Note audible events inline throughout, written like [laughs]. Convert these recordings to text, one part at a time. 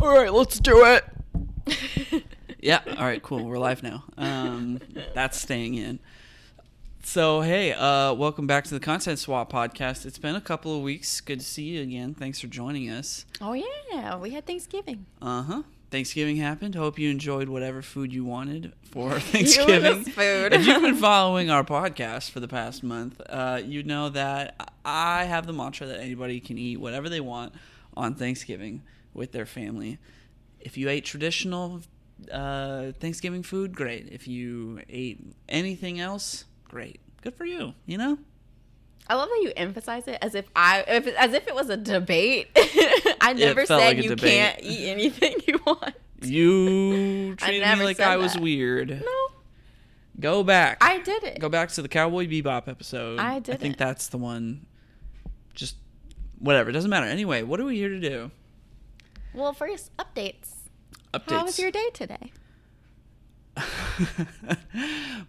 All right, let's do it. [laughs] yeah. All right. Cool. We're live now. Um, that's staying in. So hey, uh, welcome back to the Content Swap podcast. It's been a couple of weeks. Good to see you again. Thanks for joining us. Oh yeah, we had Thanksgiving. Uh huh. Thanksgiving happened. Hope you enjoyed whatever food you wanted for [laughs] [laughs] Thanksgiving. food. if you've been following our podcast for the past month, uh, you know that I have the mantra that anybody can eat whatever they want on Thanksgiving with their family. If you ate traditional uh, Thanksgiving food, great. If you ate anything else, great. Good for you. You know. I love that you emphasize it as if I, if, as if it was a debate. [laughs] I never said like you debate. can't eat anything [laughs] you want. You [laughs] treated me like I was that. weird. No, Go back. I did it. Go back to the Cowboy Bebop episode. I did. I think that's the one. Just whatever. It doesn't matter. Anyway, what are we here to do? Well, first updates. Updates. How was your day today? [laughs]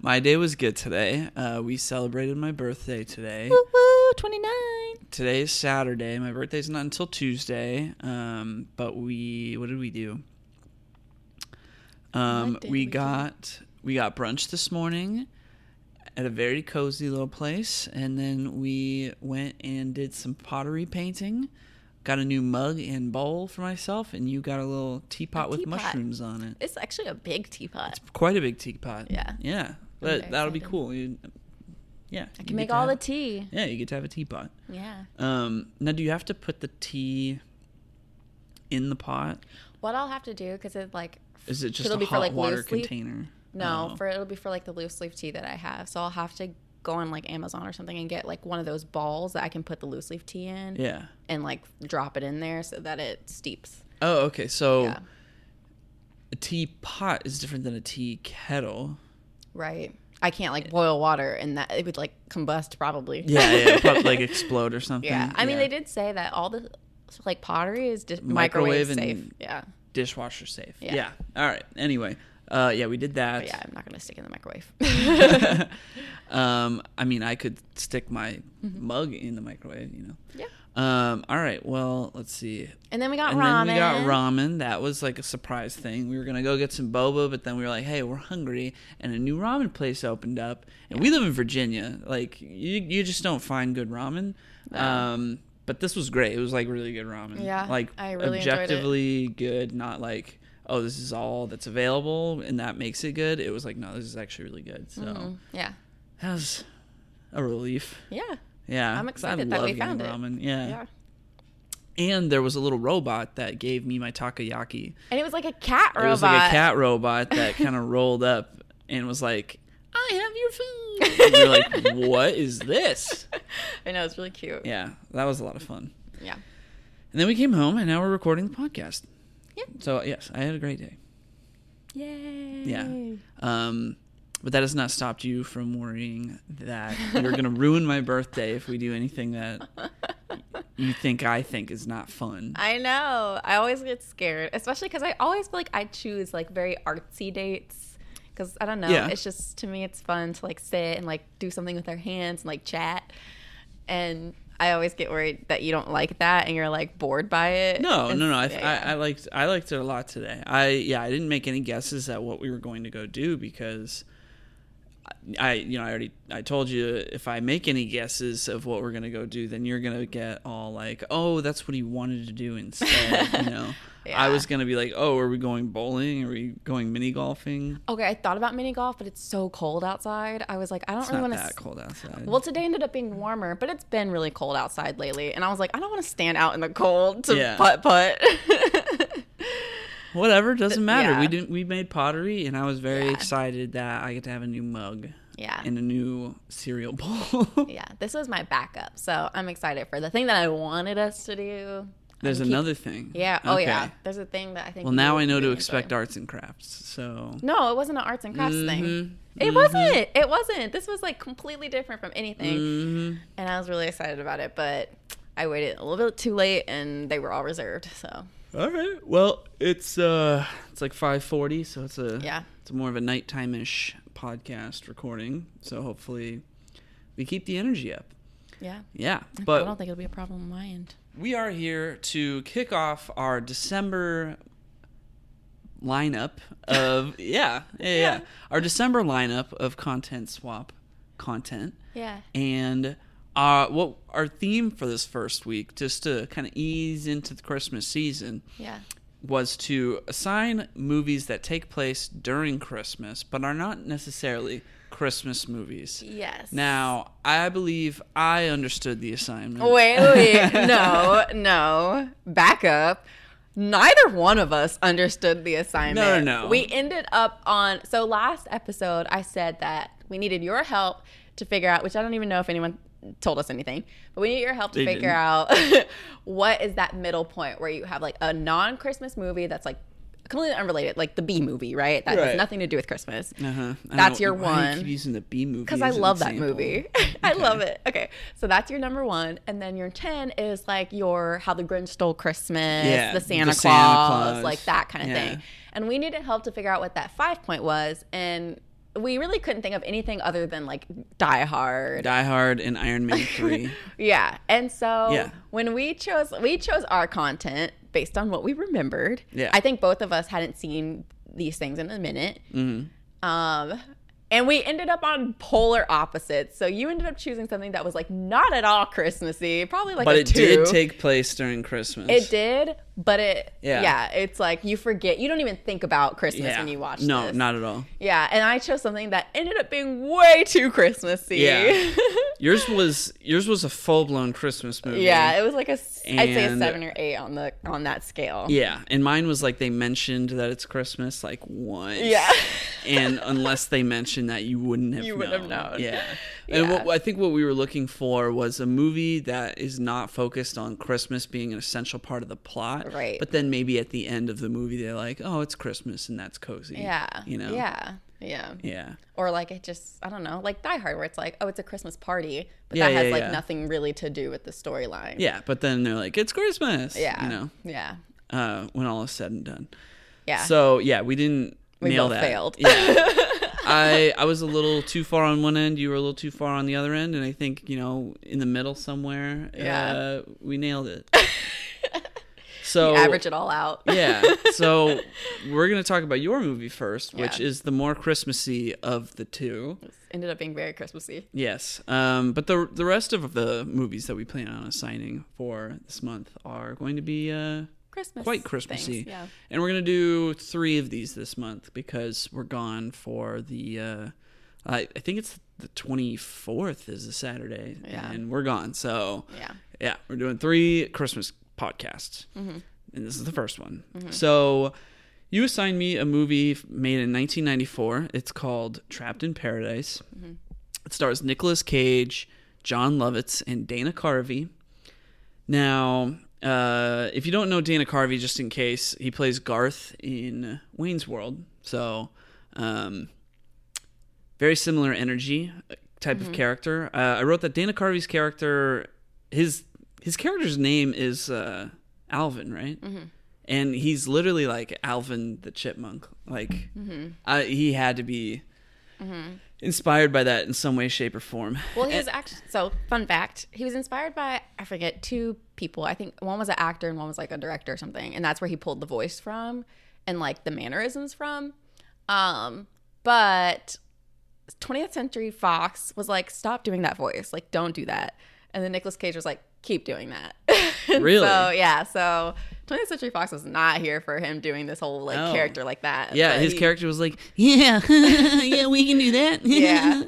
my day was good today. Uh, we celebrated my birthday today. Woo woo, twenty nine. Today is Saturday. My birthday's not until Tuesday. Um, but we, what did we do? Um, we we do? got we got brunch this morning at a very cozy little place, and then we went and did some pottery painting. Got a new mug and bowl for myself, and you got a little teapot with teapot. mushrooms on it. It's actually a big teapot. It's Quite a big teapot. Yeah. yeah. But that'll be cool. You, yeah, I can make all the tea. Yeah, you get to have a teapot. Yeah. Um, now, do you have to put the tea in the pot? What I'll have to do because it like Is it just a be hot for like water leaf. container? No, Oh. for it'll be for like the loose leaf tea that I have. So I'll have to go on like Amazon or something and get like one of those balls that I can put the loose leaf tea in yeah. and like drop it in there so that it steeps. Oh, okay. So Yeah. a teapot is different than a tea kettle. Right. I can't like boil water and that it would like combust probably. Yeah, yeah, probably [laughs] like explode or something. Yeah. I mean, they did say that all the like pottery is di- Microwave microwave, and- safe. Yeah. dishwasher safe. Yeah. Yeah. All right. Anyway, uh, yeah, we did that. But yeah, I'm not gonna stick in the microwave. [laughs] [laughs] um, I mean, I could stick my mug in the microwave. You know. yeah. Um. All right. Well, let's see. And then we got and ramen. then we got ramen. That was like a surprise thing. We were gonna go get some boba, but then we were like, "Hey, we're hungry," and a new ramen place opened up. And we live in Virginia. Like, you you just don't find good ramen. No. Um, but this was great. It was like really good ramen. Yeah, like I really objectively good. Not like, oh, this is all that's available, and that makes it good. It was like, no, this is actually really good. So Mhm. Yeah. that was a relief. Yeah. Yeah, I'm excited I that love we found it. Yeah. Yeah. And there was a little robot that gave me my takoyaki. And it was like a cat robot. It was like a cat robot that [laughs] kind of rolled up and was like, "I have your food." And you're like, [laughs] "What is this?" [laughs] I know it's really cute. Yeah, that was a lot of fun. Yeah. And then we came home, and now we're recording the podcast. Yeah. So yes, I had a great day. Yay. Yeah. Um, but that has not stopped you from worrying that you're going [laughs] to ruin my birthday if we do anything that you think I think is not fun. I know. I always get scared, especially because I always feel like I choose like very artsy dates. Because I don't know, Yeah. it's just to me, it's fun to like sit and like do something with our hands and like chat. And I always get worried that you don't like that and you're like bored by it. No, And- no, no. I, yeah. I, I liked I liked it a lot today. I yeah, I didn't make any guesses at what we were going to go do because I you know I already I told you if I make any guesses of what we're gonna go do, then you're gonna get all like, oh, that's what he wanted to do instead. you [laughs] know, I was gonna be like, oh, are we going bowling? Are we going mini golfing? Okay, I thought about mini golf, but it's so cold outside. I was like, I don't It's really want to. that cold outside. Well, today ended up being warmer, but it's been really cold outside lately, and I was like, I don't want to stand out in the cold to Yeah. putt putt. [laughs] Whatever, doesn't matter. We didn't. We made pottery, and I was very Yeah. excited that I get to have a new mug yeah, and a new cereal bowl. [laughs] yeah. This was my backup, so I'm excited for the thing that I wanted us to do. There's keep- another thing. Yeah. Oh yeah. There's a thing that I think. Well, now I know to expect enjoy. arts and crafts. So No, it wasn't an arts and crafts thing. Mhm, It wasn't. It wasn't. This was like completely different from anything, mhm. and I was really excited about it. But I waited a little bit too late, and they were all reserved. So All right. Well, it's uh, it's like five forty, so it's a yeah. it's more of a nighttime ish podcast recording. So hopefully, we keep the energy up. Yeah. Yeah, but I don't think it'll be a problem on my end. We are here to kick off our December lineup of [laughs] yeah, yeah, yeah, Yeah. our December lineup of content swap content. Yeah. And uh, what our theme for this first week, just to kind of ease into the Christmas season, Yeah. was to assign movies that take place during Christmas, but are not necessarily Christmas movies. Yes. Now, I believe I understood the assignment. Wait, [laughs] wait. no, no. Back up. Neither one of us understood the assignment. No, no, no. We ended up on. So last episode, I said that we needed your help to figure out, which I don't even know if anyone told us anything, but we need your help to They figure didn't. out [laughs] what is that middle point where you have like a non Christmas movie that's like completely unrelated, like the B movie, right? That Right. has nothing to do with Christmas. Uh-huh. That's your why do you one. keep using the B movie because I love that movie. [laughs] I love it. Okay, so that's your number one, and then your ten is like your How the Grinch Stole Christmas, Yeah, the Santa, the Claus, Santa Claus. like that kind of Yeah. thing. And we needed help to figure out what that five point was, and we really couldn't think of anything other than like Die Hard. Die Hard and Iron Man 3. [laughs] Yeah, and so Yeah. when we chose, we chose our content based on what we remembered. Yeah. I think both of us hadn't seen these things in a minute. Mm-hmm. Um, and we ended up on polar opposites. So you ended up choosing something that was like not at all Christmassy, probably like but it two. did take place during Christmas. It did, but it Yeah. yeah. it's like you forget. You don't even think about Christmas Yeah. when you watch it. no, this. not at all. Yeah, and I chose something that ended up being way too Christmassy. Yeah. [laughs] Yours was yours was a full blown Christmas movie. yeah, it was like a s- I'd say a 7 or 8 on the on that scale. Yeah, and mine was like they mentioned that it's Christmas like once. Yeah. and unless they mentioned that, you wouldn't have. [laughs] You wouldn't have known. Yeah, and Yeah. what I think what we were looking for was a movie that is not focused on Christmas being an essential part of the plot, Right. But then maybe at the end of the movie, they're like, "Oh, it's Christmas, and that's cozy." Yeah. you know. Yeah. Yeah. yeah, Or like it just I don't know, like Die Hard where it's like, oh, it's a Christmas party, but Yeah, that has yeah, like yeah. nothing really to do with the storyline. yeah. But then they're like, "It's Christmas." Yeah. you know, Yeah. uh, when all is said and done. Yeah. So yeah, we didn't We nail both that. failed. Yeah. [laughs] I I was a little too far on one end. You were a little too far on the other end, and I think you know in the middle somewhere. Yeah. Uh, we nailed it. [laughs] So average it all out. yeah. [laughs] So we're gonna talk about your movie first, which Yeah. is the more Christmassy of the two. Ended up being very Christmassy. Yes. Um, but the the rest of the movies that we plan on assigning for this month are going to be uh, Christmas. quite Christmassy. things, Yeah. And we're gonna do three of these this month because we're gone for the. Uh, I I think it's the twenty fourth is a Saturday, Yeah. and we're gone. So Yeah. yeah, we're doing three Christmas podcasts, Mm-hmm. and this is the first one. So you assigned me a movie made in 1994. It's called Trapped in Paradise. Mm-hmm. It stars Nicolas Cage, Jon Lovitz, and Dana Carvey. Now, uh, if you don't know Dana Carvey, just in case, he plays Garth in Wayne's World. So, um, very similar energy uh, type of character. Uh, I wrote that Dana Carvey's character, his his character's name is uh, Alvin, right? And he's literally like Alvin the Chipmunk. Like, I, he had to be inspired by that in some way, shape, or form. Well, he was actually so fun fact. He was inspired by I forget two people. I think one was an actor and one was like a director or something, and that's where he pulled the voice from and like the mannerisms from. Um, but 20th Century Fox was like, stop doing that voice. Like, don't do that. And then Nicolas Cage was like, keep doing that. [laughs] Really? So yeah. So 20th Century Fox was not here for him doing this whole like Oh. character like that. Yeah, his he- character was like, yeah, [laughs] yeah, we can do that. [laughs] Yeah.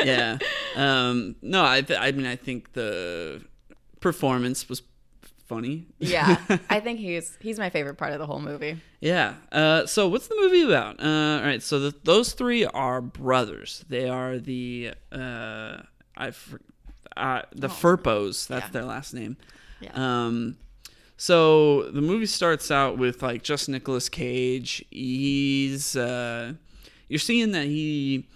[laughs] yeah. Um, no, I, th- I mean, I think the performance was funny. yeah. I think he's he's my favorite part of the whole movie. Yeah. Uh, so what's the movie about? Uh, all right. So the, those three are brothers. They are the uh, I uh, the Firpos. That's Yeah. their last name. Yeah. Um, so the movie starts out with like just Nicolas Cage. He's uh, you're seeing that he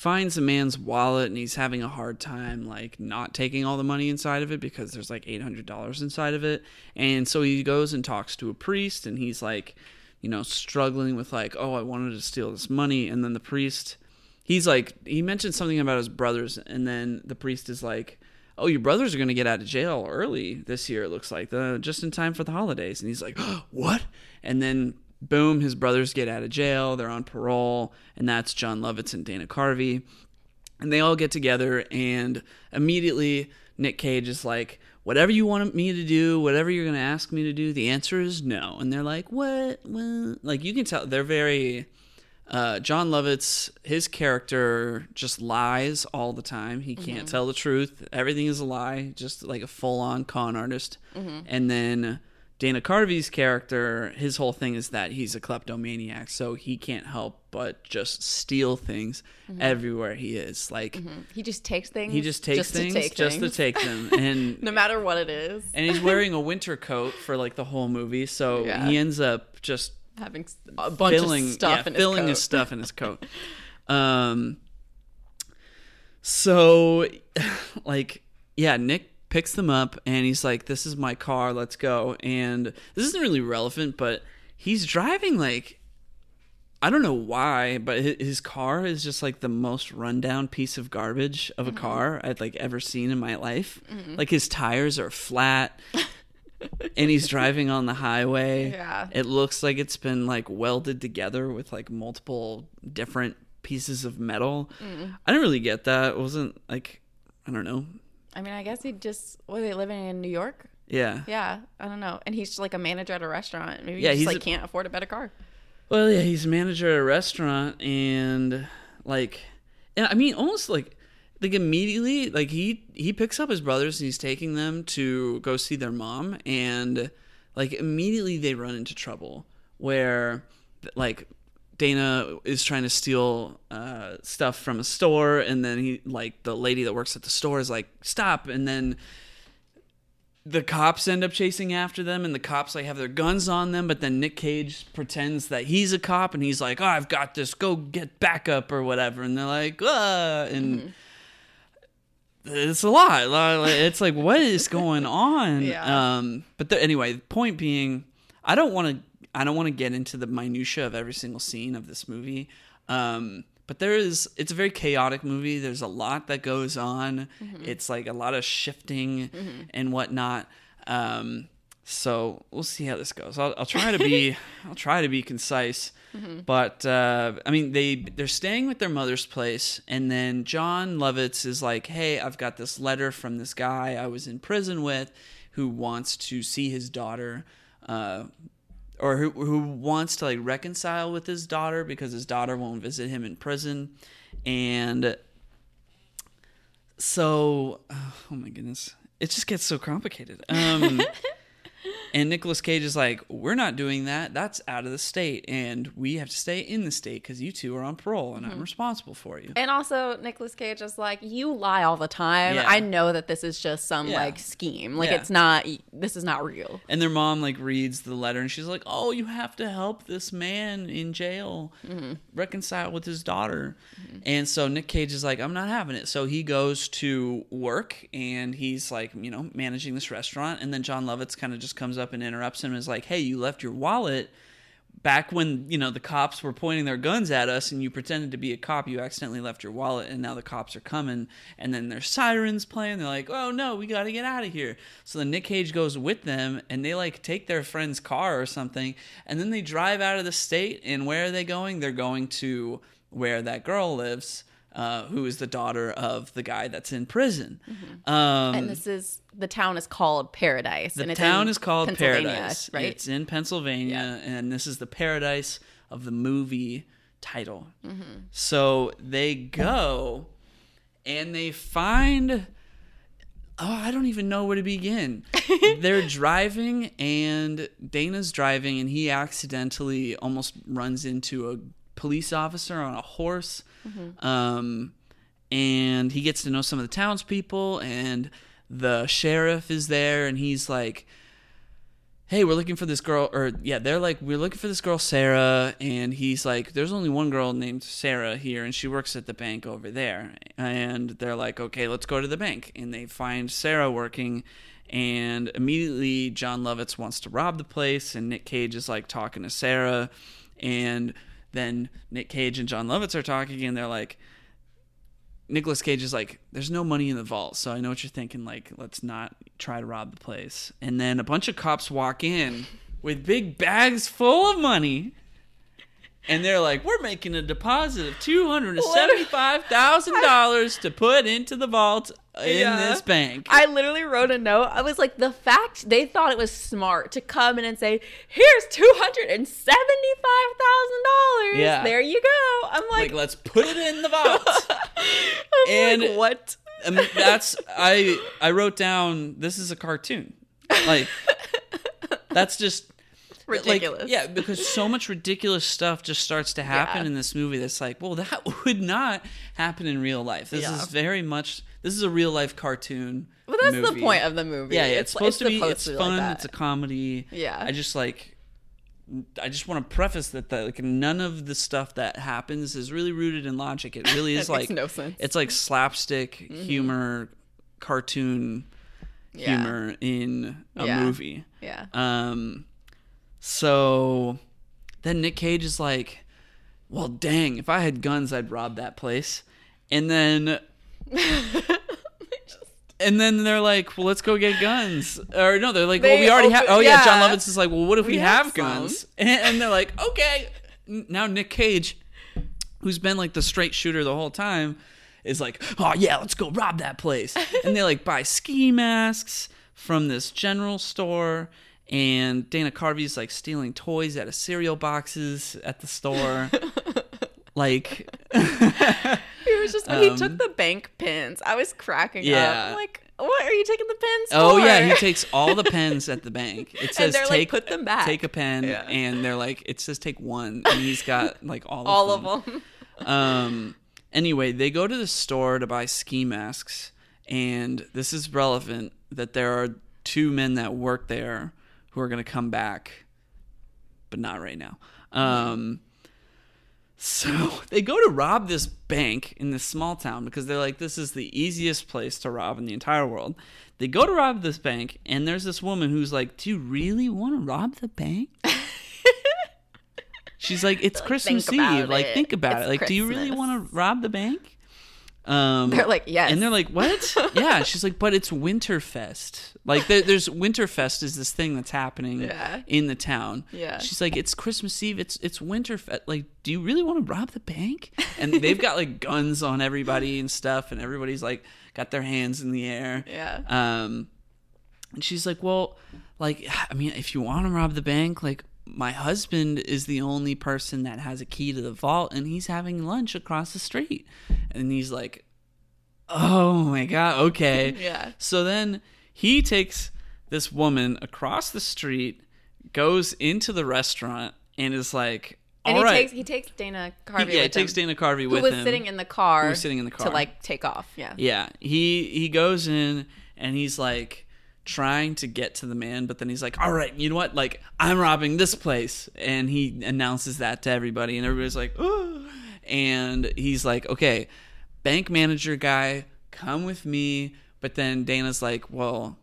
finds a man's wallet and he's having a hard time like not taking all the money inside of it because there's like $800 inside of it and so he goes and talks to a priest and he's like you know struggling with like oh i wanted to steal this money and then the priest he's like he mentioned something about his brothers and then the priest is like oh your brothers are going to get out of jail early this year it looks like uh, just in time for the holidays and he's like [gasps] what and then boom, his brothers get out of jail. They're on parole, and that's Jon Lovitz and Dana Carvey. And they all get together, and immediately Nick Cage is like, Whatever you want me to do, whatever you're going to ask me to do, the answer is no. And they're like, What? what? Like, you can tell they're very. Uh, Jon Lovitz, his character just lies all the time. He can't mm-hmm. tell the truth. Everything is a lie, just like a full on con artist. Mm-hmm. And then Dana Carvey's character, his whole thing is that he's a kleptomaniac, so he can't help but just steal things mm-hmm. everywhere he is. Like He just takes things. he just takes to things take just things. to take them, [laughs] and no matter what it is. and he's wearing a winter coat for like the whole movie, so [laughs] Yeah. he ends up just having a bunch filling, of stuff yeah, in his filling coat. his stuff in his coat. [laughs] Um, so, [sighs] like, yeah, Nick picks them up and he's like, "This is my car, let's go." And this isn't really relevant, but he's driving like. I don't know why, but his car is just like the most rundown piece of garbage of a car I'd like ever seen in my life. Like his tires are flat [laughs] and he's driving on the highway. Yeah. It looks like it's been like welded together with like multiple different pieces of metal. I didn't really get that. It wasn't like I don't know. I mean, I guess he just was he living in New York? Yeah. Yeah, I don't know. And he's like a manager at a restaurant. Maybe Yeah, he he's just like a- can't afford a better car. Well, yeah, he's a manager at a restaurant and like and I mean almost like like immediately like he he picks up his brothers and he's taking them to go see their mom and like immediately they run into trouble where like Dana is trying to steal uh, stuff from a store, and then he like the lady that works at the store is like, "Stop!" And then the cops end up chasing after them, and the cops like have their guns on them. But then Nick Cage pretends that he's a cop, and he's like, "Oh, I've got this. Go get backup or whatever." And they're like, "Ah!" And it's a lot. It's like, what is going [laughs] on? Yeah. Um, but the, anyway, the point being, I don't want to. I don't want to get into the minutia of every single scene of this movie. Um, but there is. It's a very chaotic movie. There's a lot that goes on. It's like a lot of shifting and whatnot. Um, so we'll see how this goes. I'll, I'll try to be. [laughs] I'll try to be concise. But uh, I mean, they they're staying with their mother's place, and then Jon Lovitz is like, "Hey, I've got this letter from this guy I was in prison with, who wants to see his daughter, uh, or who who wants to like reconcile with his daughter because his daughter won't visit him in prison, and so oh my goodness, it just gets so complicated. Um, [laughs] and Nicolas Cage is like, "We're not doing that. That's out of the state, and we have to stay in the state because you two are on parole, and I'm mm-hmm. responsible for you." And also, Nicolas Cage is like, you lie all the time. Yeah. I know that this is just some Yeah. like scheme. Like Yeah. it's not. This is not real. And their mom like reads the letter, and she's like, "Oh, you have to help this man in jail mm-hmm. reconcile with his daughter." Mm-hmm. And so Nick Cage is like, "I'm not having it." So he goes to work, and he's like, you know, managing this restaurant. And then Jon Lovitz kind of just comes up and interrupts him, and is like, "Hey, you left your wallet." Back when you know the cops were pointing their guns at us, and you pretended to be a cop, you accidentally left your wallet, and now the cops are coming, and then there's sirens playing. They're like, "Oh no, we got to get out of here!" So then Nick Cage goes with them, and they like take their friend's car or something, and then they drive out of the state. And where are they going? They're going to where that girl lives, uh, who is the daughter of the guy that's in prison. Um, And this is the town is called Paradise. the and it's town is called Paradise. right? It's in Pennsylvania, and this is the paradise of the movie title. Mm-hmm. So they go and they find. Oh, I don't even know where to begin. [laughs] They're driving, and Dana's driving, and he accidentally almost runs into a police officer on a horse. Um, and he gets to know some of the townspeople, and the sheriff is there, and he's like, hey, we're looking for this girl, or yeah, they're like, we're looking for this girl, Sarah, and he's like, there's only one girl named Sarah here, and she works at the bank over there. And they're like, okay, let's go to the bank. And they find Sarah working, and immediately Jon Lovitz wants to rob the place, and Nick Cage is like talking to Sarah, and then Nick Cage and Jon Lovitz are talking, and they're like, Nicolas Cage is like, there's no money in the vault, so I know what you're thinking. Like, let's not try to rob the place. And then a bunch of cops walk in, with big bags full of money. And they're like, we're making a deposit of two hundred and seventy-five thousand dollars to put into the vault in Yeah. this bank. I literally wrote a note. I was like, the fact they thought it was smart to come in and say, "Here's two hundred and seventy-five thousand dollars. Yeah. there you go." I'm like, like, let's put it in the vault. [laughs] And- like, what? I mean, that's I I wrote down this is a cartoon. Like [laughs] that's just Ridiculous. Like, yeah, because so much ridiculous stuff just starts to happen Yeah. in this movie that's like, well, that [laughs] would not happen in real life. This Yeah. is very much this is a real life cartoon. But that's the point of the movie. Yeah, yeah, it's, supposed to be it's like fun, that. it's a comedy. Yeah. I just like I just want to preface that that like none of the stuff that happens is really rooted in logic. It really [laughs] is like no sense. Mm-hmm. It's like slapstick humor, cartoon Yeah. humor in a Yeah. movie. yeah. Um, so then Nick Cage is like, "Well, dang! If I had guns, I'd rob that place." And then, [laughs] and then they're like, "Well, let's go get guns." Or no, they're like, "Well, we already have." Oh yeah, Jon yeah. Lovitz is like, "Well, what if we, We have, have guns?" [laughs] And they're like, "Okay." Now Nick Cage, who's been like the straight shooter the whole time, is like, "Oh yeah, let's go rob that place." [laughs] and they like buy ski masks from this general store. And Dana Carvey's like stealing toys out of cereal boxes at the store. [laughs] like, [laughs] It was just when he Um, took the bank pins. I was cracking Yeah. up. I'm like, what are you taking the pins oh for? yeah, he [laughs] takes all the pens at the bank. It says they're like, take "Put them back." Take a pen, Yeah. and they're like, it says take one, and he's got like all of all them. of them. Um. Anyway, they go to the store to buy ski masks, and this is relevant that there are two men that work there who are going to come back, but not right now. Um. So [laughs] they go to rob this bank in this small town because they're like, this is the easiest place to rob in the entire world. They go to rob this bank, and there's this woman who's like, Do you really want to rob the bank? [laughs] She's like, It's Like, Christmas think about Eve. Like, think about it. Like, do you really want to rob the bank? Um, They're like, yes. and they're like, "What?" [laughs] yeah, she's like, "But it's Winterfest. Like, there, there's Winterfest is this thing that's happening Yeah. in the town. Yeah. she's like, "It's Christmas Eve. It's it's Winterfest. Like, do you really want to rob the bank?" And they've got like guns on everybody and stuff, and everybody's like got their hands in the air. Yeah. Um, and she's like, "Well, like, I mean, if you want to rob the bank, like." My husband is the only person that has a key to the vault, and he's having lunch across the street. And he's like, Oh my god, okay. [laughs] Yeah. So then he takes this woman across the street, goes into the restaurant, and is like, And he right." takes he takes Dana Carvey. He- yeah, he takes him, Dana Carvey with who was him. sitting in the car. Who was sitting in the car. to like take off. Yeah. Yeah, he he goes in and he's like trying to get to the man, but then he's like, "All right, you know what? Like, I'm robbing this place," and he announces that to everybody, and everybody's like, "Oh!" And he's like, "Okay, bank manager guy, come with me." But then Dana's like, "Well,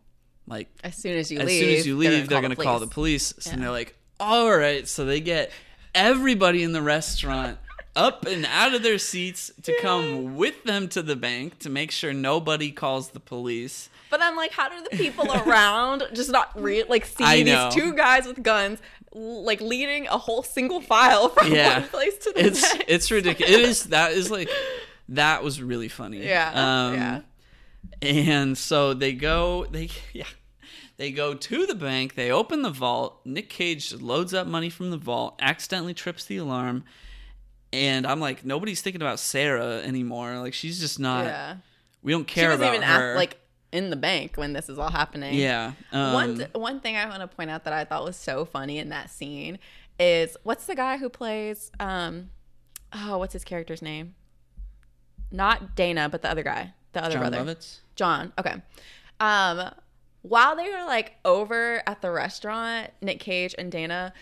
like." As soon as you as leave, soon as you leave, they're, gonna going to call the police. police. And they're like, all right. So they get everybody in the restaurant up and out of their seats to come [laughs] with them to the bank to make sure nobody calls the police. But I'm like, how do the people around [laughs] just not re- like see these two guys with guns like leading a whole single file [laughs] from Yeah. one place to the It's next? it's ridiculous. It is that is like that was really funny. Yeah, Um, yeah. And so they go they yeah. They go to the bank, they open the vault, Nick Cage loads up money from the vault, accidentally trips the alarm, and I'm like, nobody's thinking about Sarah anymore. Like she's just not yeah. we don't care about even her. at, like in the bank when this is all happening. yeah. Um, one one thing I want to point out that I thought was so funny in that scene is what's the guy who plays um oh what's his character's name? Not Dana, but the other guy, the other Jon brother. Lovitz. Jon. Okay. Um, while they were like over at the restaurant, Nick Cage and Dana,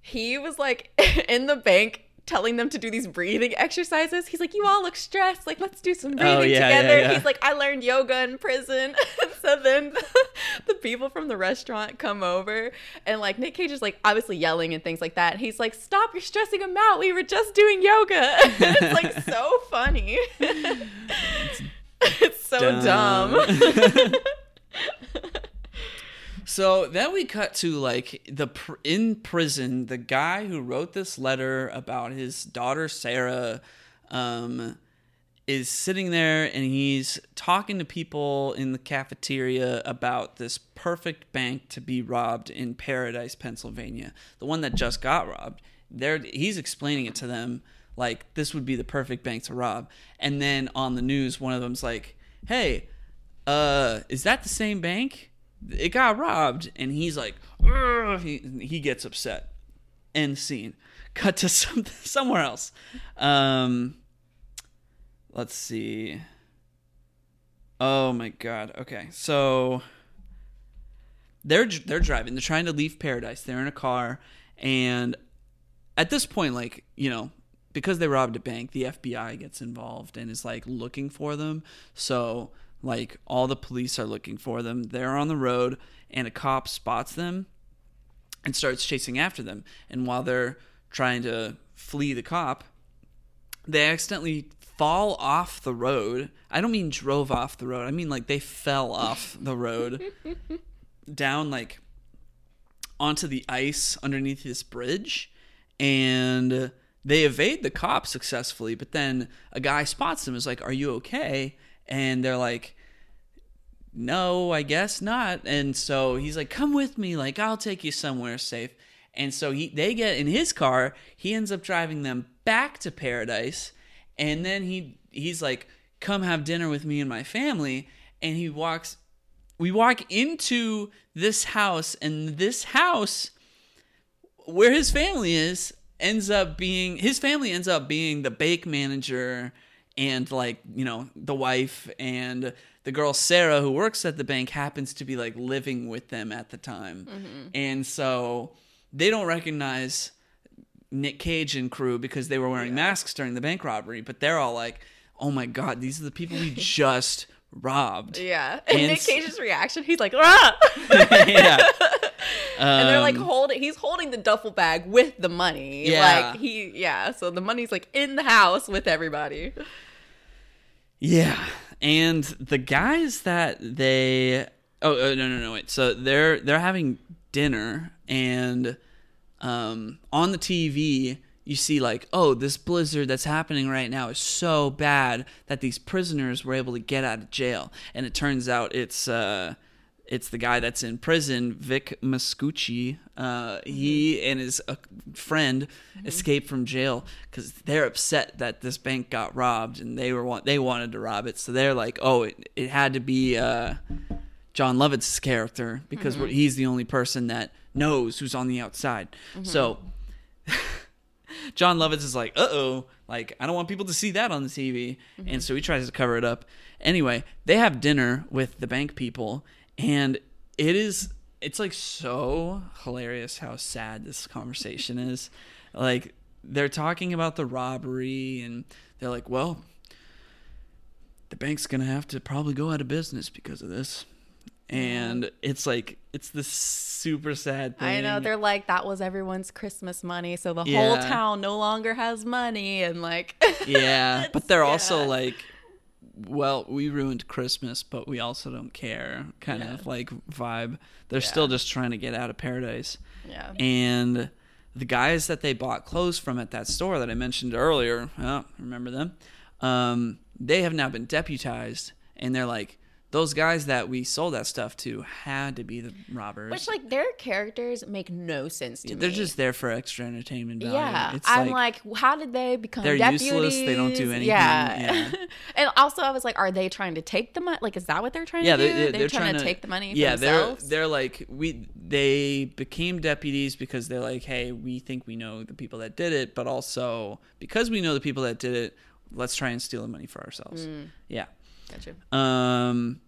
he was like [laughs] in the bank telling them to do these breathing exercises. He's like, "You all look stressed. Like, let's do some oh, breathing Oh, yeah, yeah, together." yeah. He's like, "I learned yoga in prison." [laughs] so then [laughs] the people from the restaurant come over, and like Nick Cage is like obviously yelling and things like that. And he's like, "Stop! You're stressing them out. We were just doing yoga." [laughs] it's like so funny. it's so dumb. So then we cut to like the pr- in prison, the guy who wrote this letter about his daughter Sarah, um, is sitting there and he's talking to people in the cafeteria about this perfect bank to be robbed in Paradise, Pennsylvania, the one that just got robbed. There, he's explaining it to them like this would be the perfect bank to rob. And then on the news, one of them's like, "Hey, uh, is that the same bank? It got robbed." And he's like, he he gets upset. End scene. [laughs] Cut to some somewhere else. Um, let's see. Oh my god. Okay, so they're they're driving. They're trying to leave paradise. They're in a car, and at this point, like you know, because they robbed a bank, the FBI gets involved and is like looking for them. So like all the police are looking for them. They're on the road, and a cop spots them and starts chasing after them. And while they're trying to flee the cop, they accidentally fall off the road. I don't mean drove off the road. I mean like they fell off [laughs] the road down like onto the ice underneath this bridge and they evade the cop successfully, but then a guy spots them is like, "Are you okay?" and they're like no, I guess not. And so he's like, "Come with me, like I'll take you somewhere safe." And so he they get in his car. He ends up driving them back to paradise, and then he he's like, "Come have dinner with me and my family." And he walks. We walk into this house, and this house, where his family is, ends up being his family ends up being the bake manager and like you know the wife and the girl Sarah who works at the bank happens to be like living with them at the time. And so they don't recognize Nick Cage and crew because they were wearing masks during the bank robbery, but they're all like, "Oh my god, these are the people we [laughs] just robbed." Yeah. And, And Nick Cage's reaction, he's like, ah! [laughs] yeah. and they're like Um, holding he's holding the duffel bag with the money. Yeah. Like he yeah, so the money's like in the house with everybody. Yeah, and the guys that they oh uh, no no no wait. So they're they're having dinner and um on the TV you see like oh this blizzard that's happening right now is so bad that these prisoners were able to get out of jail. And it turns out it's uh it's the guy that's in prison, Vic Mascucci. Uh, he and his uh, friend escaped from jail because they're upset that this bank got robbed, and they were want they wanted to rob it. So they're like, "Oh, it, it had to be uh, Jon Lovitz's character because we're, he's the only person that knows who's on the outside." So [laughs] Jon Lovitz is like, uh oh, like I don't want people to see that on the TV, and so he tries to cover it up. Anyway, they have dinner with the bank people, and it is it's like so hilarious how sad this conversation is. Like they're talking about the robbery, and they're like, well, the bank's gonna have to probably go out of business because of this. And it's like it's this super sad thing. I know they're like that was everyone's Christmas money, so the whole town no longer has money and like [laughs] Yeah, but they're also like, well, we ruined Christmas, but we also don't care, kind Yeah. of like vibe. They're still just trying to get out of paradise. yeah. And the guys that they bought clothes from at that store that I mentioned earlier, oh, remember them? Um, they have now been deputized, and they're like, those guys that we sold that stuff to had to be the robbers. Which like their characters make no sense to me. they're me. just there for extra entertainment value. yeah, it's I'm like, how did they become They're deputies? useless, they don't do anything, Yeah, yeah. [laughs] and also I was like, are they trying to take the money? Like, is that what they're trying yeah, to do? they're, They're, they're, trying, to to take the money. Yeah, themselves? they're they're like we they became deputies because they're like, hey, we think we know the people that did it, but also because we know the people that did it, let's try and steal the money for ourselves. Mm. Yeah. Gotcha. Um,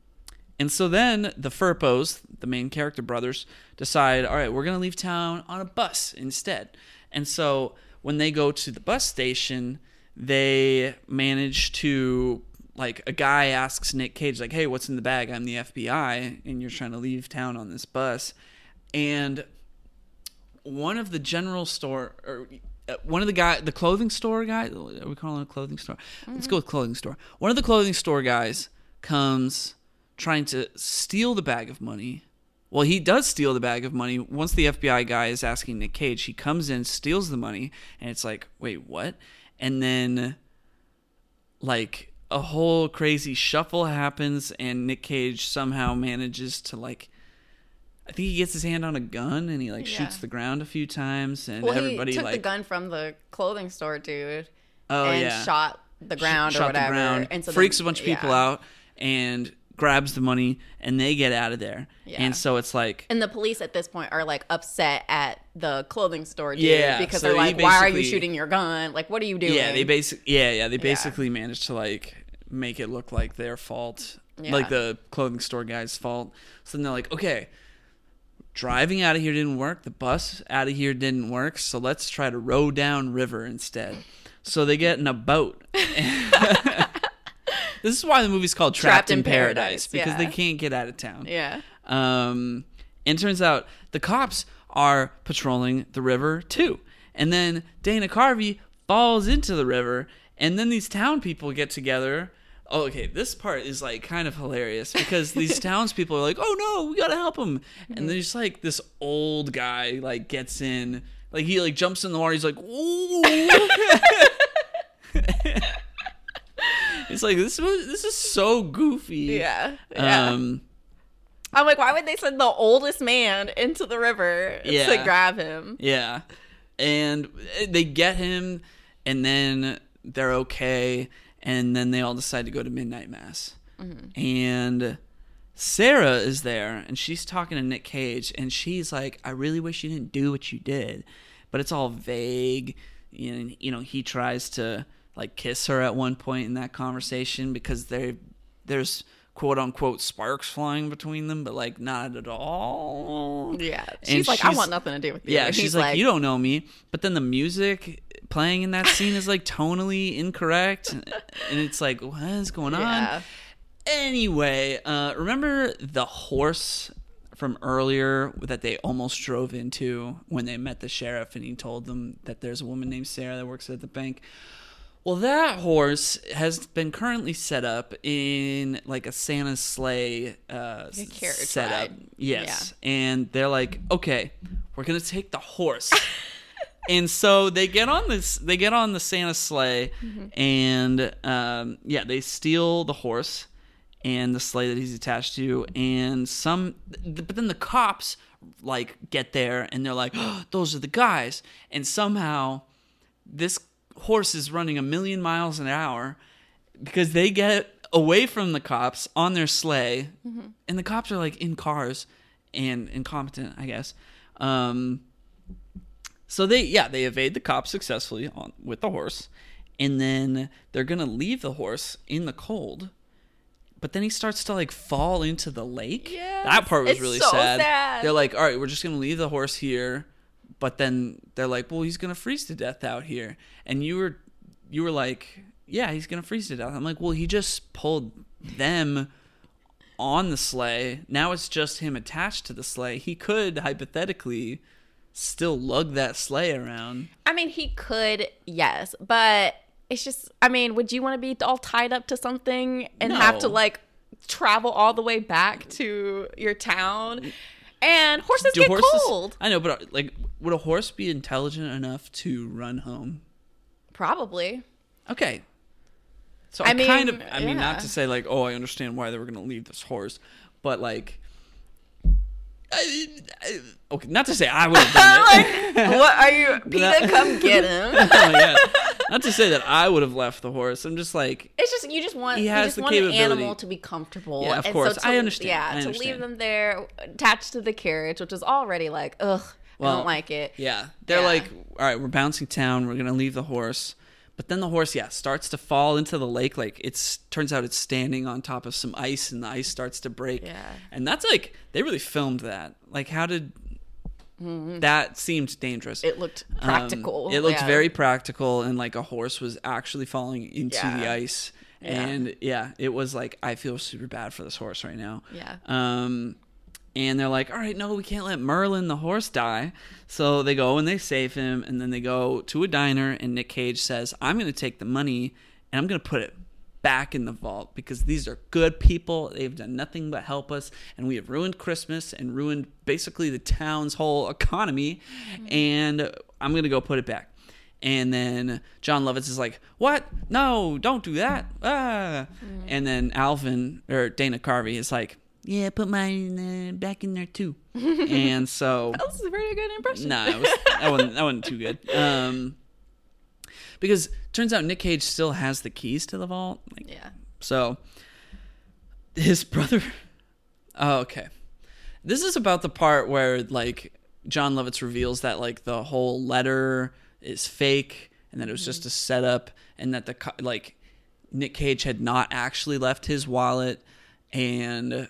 and so then the Firpos, the main character brothers, decide, all right, we're gonna leave town on a bus instead. And so when they go to the bus station, they manage to like a guy asks Nick Cage like, "Hey, what's in the bag? I'm the FBI, and you're trying to leave town on this bus." And one of the general store or Uh, one of the guy the clothing store guy are we calling it a clothing store let's go with clothing store one of the clothing store guys comes trying to steal the bag of money well, he does steal the bag of money. Once the FBI guy is asking Nick Cage, he comes in, steals the money, and it's like, wait, what? And then, like, a whole crazy shuffle happens, and Nick Cage somehow manages to, like, I think he gets his hand on a gun and he, like, Yeah. shoots the ground a few times, and Well, everybody, he took like, the gun from the clothing store dude oh, and yeah. shot the ground shot or whatever. the ground, and so freaks then- a bunch of people yeah. out, and grabs the money, and they get out of there. Yeah. And so it's like, And the police at this point are like upset at the clothing store dude Yeah, because so they're like, "Why are you shooting your gun? Like, what are you doing?" Yeah, they basic yeah, yeah, they basically managed to like make it look like their fault. Yeah. Like the clothing store guy's fault. So then they're like, okay, driving out of here didn't work, the bus out of here didn't work, so let's try to row down river instead. So they get in a boat. [laughs] this is why the movie's called Trapped, in, Paradise, because they can't get out of town. yeah. Um, and turns out the cops are patrolling the river too. And then Dana Carvey falls into the river, and then these town people get together. Oh, okay, this part is like kind of hilarious because these [laughs] townspeople are like, "Oh no, we gotta help him!" And there's like this old guy like gets in, like he like jumps in the water. He's like, "Ooh!" [laughs] it's like this was this is so goofy. Yeah. Yeah. Um, I'm like, why would they send the oldest man into the river Yeah. to grab him? Yeah. And they get him, and then they're okay. And then they all decide to go to midnight mass. Mm-hmm. And Sarah is there, and she's talking to Nick Cage, and she's like, I really wish you didn't do what you did. But it's all vague. And, you know, he tries to, like, kiss her at one point in that conversation because they there's quote unquote sparks flying between them, but, like, not at all. Yeah. And She's like, I want nothing to do with you. Yeah, she's he's like, you don't know me. But then the music playing in that [laughs] scene is like tonally incorrect, and it's like, what is going on? Yeah. Anyway, uh, remember the horse from earlier that they almost drove into when they met the sheriff, and he told them that there's a woman named Sarah that works at the bank. Well, that horse has been currently set up in like a Santa sleigh uh, setup. ride. Yes, and they're like, okay, we're gonna take the horse. [laughs] and so they get on this they get on the santa sleigh and um, yeah they steal the horse and the sleigh that he's attached to and some but then the cops like get there and they're like oh, [gasps] those are the guys and somehow this horse is running a million miles an hour because they get away from the cops on their sleigh and the cops are like in cars and incompetent i guess um, so they yeah they evade the cops successfully on with the horse, and then they're gonna leave the horse in the cold. But then he starts to like fall into the lake. Yes, that part was really so sad. sad. They're like, all right, we're just gonna leave the horse here, but then they're like, well, he's gonna freeze to death out here, and you were you were like, yeah, he's gonna freeze to death. I'm like, well, he just pulled them on the sleigh. Now it's just him attached to the sleigh. He could hypothetically still lug that sleigh around. I mean, he could, yes, but it's just, I mean, would you want to be all tied up to something and have to like travel all the way back to your town? And horses Do get horses? cold. I know, but uh, like, would a horse be intelligent enough to run home? Probably. Okay. So I I, kind of, mean, I mean, not to say like, oh, I understand why they were going to leave this horse, but like, I, I, okay, not to say I would have done [laughs] it. what are you, [laughs] Peter? Come get him. [laughs] Oh, yeah. Not to say that I would have left the horse. I'm just like, It's just you just want He you has just the want an animal to be comfortable. Yeah, of and course. So to, I understand. Yeah, I to leave them there attached to the carriage, which is already like, ugh, I don't like it. Yeah. They're Yeah. like, all right, we're bouncing town. We're going to leave the horse. But then the horse, yeah, starts to fall into the lake. Like it's turns out it's standing on top of some ice and the ice starts to break. Yeah. And that's like, they really filmed that. Like, how did that seemed dangerous? Mm-hmm. It looked Um, practical. it looked yeah. very practical and like a horse was actually falling into Yeah. the ice. Yeah. And yeah, it was like, I feel super bad for this horse right now. Yeah. Um, and they're like, all right, no, we can't let Merlin the horse die. So they go and they save him, and then they go to a diner, and Nick Cage says, I'm going to take the money and I'm going to put it back in the vault because these are good people. They've done nothing but help us, and we have ruined Christmas and ruined basically the town's whole economy. And I'm gonna go put it back. And then Jon Lovitz is like, "What? No, don't do that!" Ah. And then Alvin or Dana Carvey is like, "Yeah, put mine uh, back in there too." [laughs] and so That was a very good impression. no, it was, that wasn't that wasn't too good. Um, because turns out Nick Cage still has the keys to the vault. Like, Yeah. so his brother. [laughs] Oh, okay. This is about the part where like Jon Lovitz reveals that like the whole letter is fake and that it was just a setup and that the like Nick Cage had not actually left his wallet and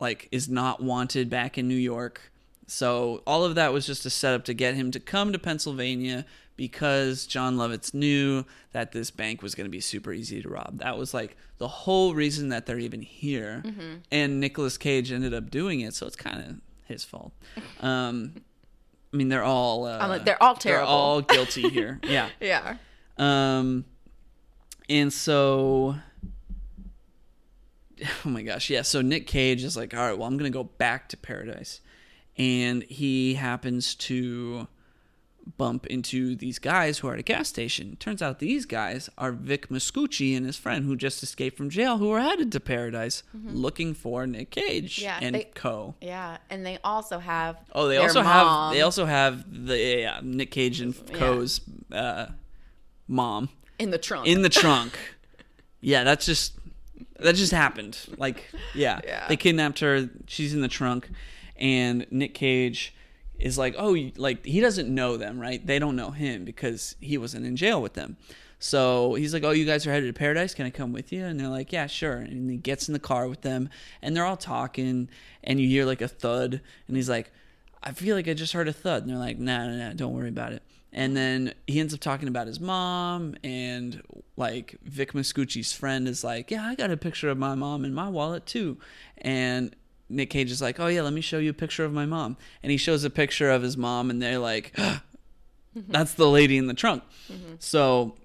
like is not wanted back in New York. So all of that was just a setup to get him to come to Pennsylvania because Jon Lovitz knew that this bank was going to be super easy to rob. That was like the whole reason that they're even here. And Nicolas Cage ended up doing it, so it's kind of his fault. [laughs] Um, I mean, they're all uh, like, they're all they're terrible. all guilty here. [laughs] yeah. Yeah. Um, and so, [laughs] oh my gosh, yeah. So Nick Cage is like, all right, well, I'm gonna go back to paradise, and he happens to bump into these guys who are at a gas station. Turns out these guys are Vic Muscucci and his friend who just escaped from jail, who are headed to paradise looking for Nick Cage Yeah, and they- Co. Yeah. And they also have. Oh, they also mom. have they also have the yeah, Nick Cage and Co.'s uh, mom in the trunk. in the [laughs] trunk. yeah, that's just that just happened. Like, yeah, Yeah. they kidnapped her. She's in the trunk, and Nick Cage is like, oh, like he doesn't know them, right? They don't know him because he wasn't in jail with them. So he's like, oh, you guys are headed to paradise. Can I come with you? And they're like, yeah, sure. And he gets in the car with them, and they're all talking, and you hear like a thud, and he's like, I feel like I just heard a thud. And they're like, no, no, no, don't worry about it. And then he ends up talking about his mom, and like Vic Muscucci's friend is like, yeah, I got a picture of my mom in my wallet too. And Nick Cage is like, oh yeah, let me show you a picture of my mom. And he shows a picture of his mom, and they're like, [gasps] mm-hmm. that's the lady in the trunk. Mm-hmm. So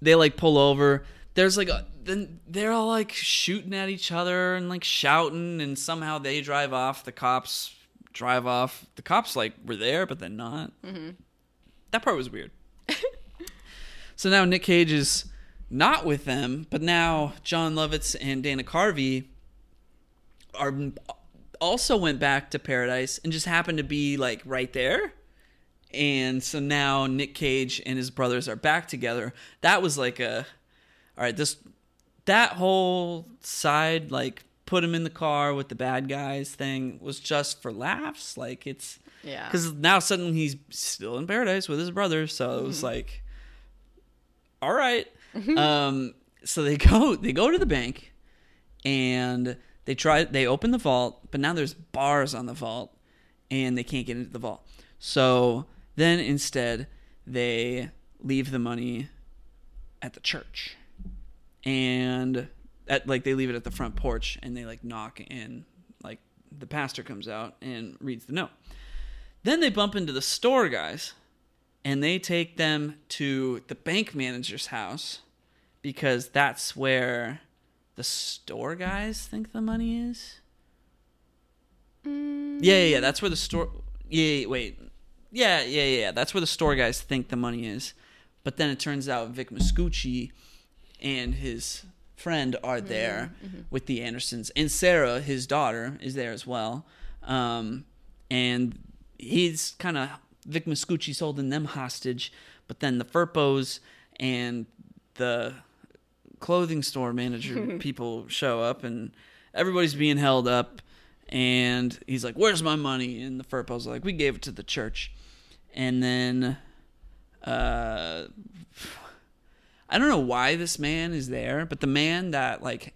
they like pull over. There's like a, then they're all like shooting at each other and like shouting, and somehow they drive off. The cops drive off. The cops like were there, but then not. Mm-hmm. That part was weird. [laughs] so now Nick Cage is not with them, but now Jon Lovitz and Dana Carvey are also went back to paradise and just happened to be like right there. And so now Nick Cage and his brothers are back together. That was like a all right, this that whole side like put him in the car with the bad guys thing was just for laughs. Like it's Yeah. because now suddenly he's still in paradise with his brother. So it was like, all right. um, so they [laughs] go they go to the bank, and they try they open the vault, but now there's bars on the vault, and they can't get into the vault. So then instead they leave the money at the church, and at like they leave it at the front porch, and they like knock and like the pastor comes out and reads the note. Then they bump into the store guys and they take them to the bank manager's house because that's where the store guys think the money is. Mm, Yeah, yeah, yeah. That's where the store. Yeah, yeah, wait. Yeah, yeah, yeah. That's where the store guys think the money is. But then it turns out Vic Muscucci and his friend are there with the Andersons, and Sarah, his daughter, is there as well. Um, and he's kind of Vic Muscucci's holding them hostage, but then the Firpos and the clothing store manager [laughs] people show up, and everybody's being held up. And he's like, "Where's my money?" And the Firpos are like, "We gave it to the church." And then, uh, I don't know why this man is there, but the man that like,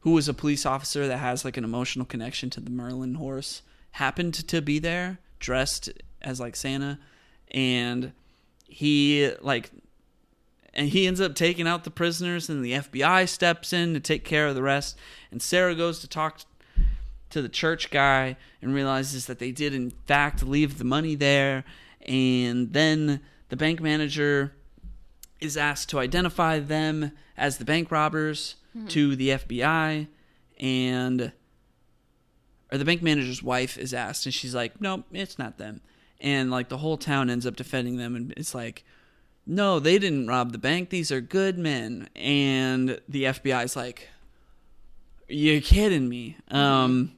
who was a police officer that has like an emotional connection to the Merlin horse, happened to be there, dressed as like Santa, and he like and he ends up taking out the prisoners and the FBI steps in to take care of the rest and Sarah goes to talk to the church guy and realizes that they did in fact leave the money there and then the bank manager is asked to identify them as the bank robbers mm-hmm. to the FBI, and or the bank manager's wife is asked, and she's like, "Nope, it's not them." And like the whole town ends up defending them, and it's like, "No, they didn't rob the bank. These are good men." And the FBI's like, "You're kidding me." Um,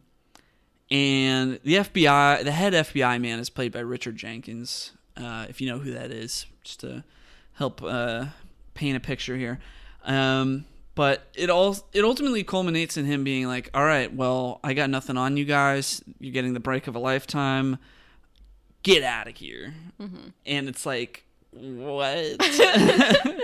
and the FBI, the head FBI man, is played by Richard Jenkins. Uh, if you know who that is, just to help uh, paint a picture here. Um, but it all it ultimately culminates in him being like, "All right, well, I got nothing on you guys. You're getting the break of a lifetime. Get out of here." And it's like, what? [laughs]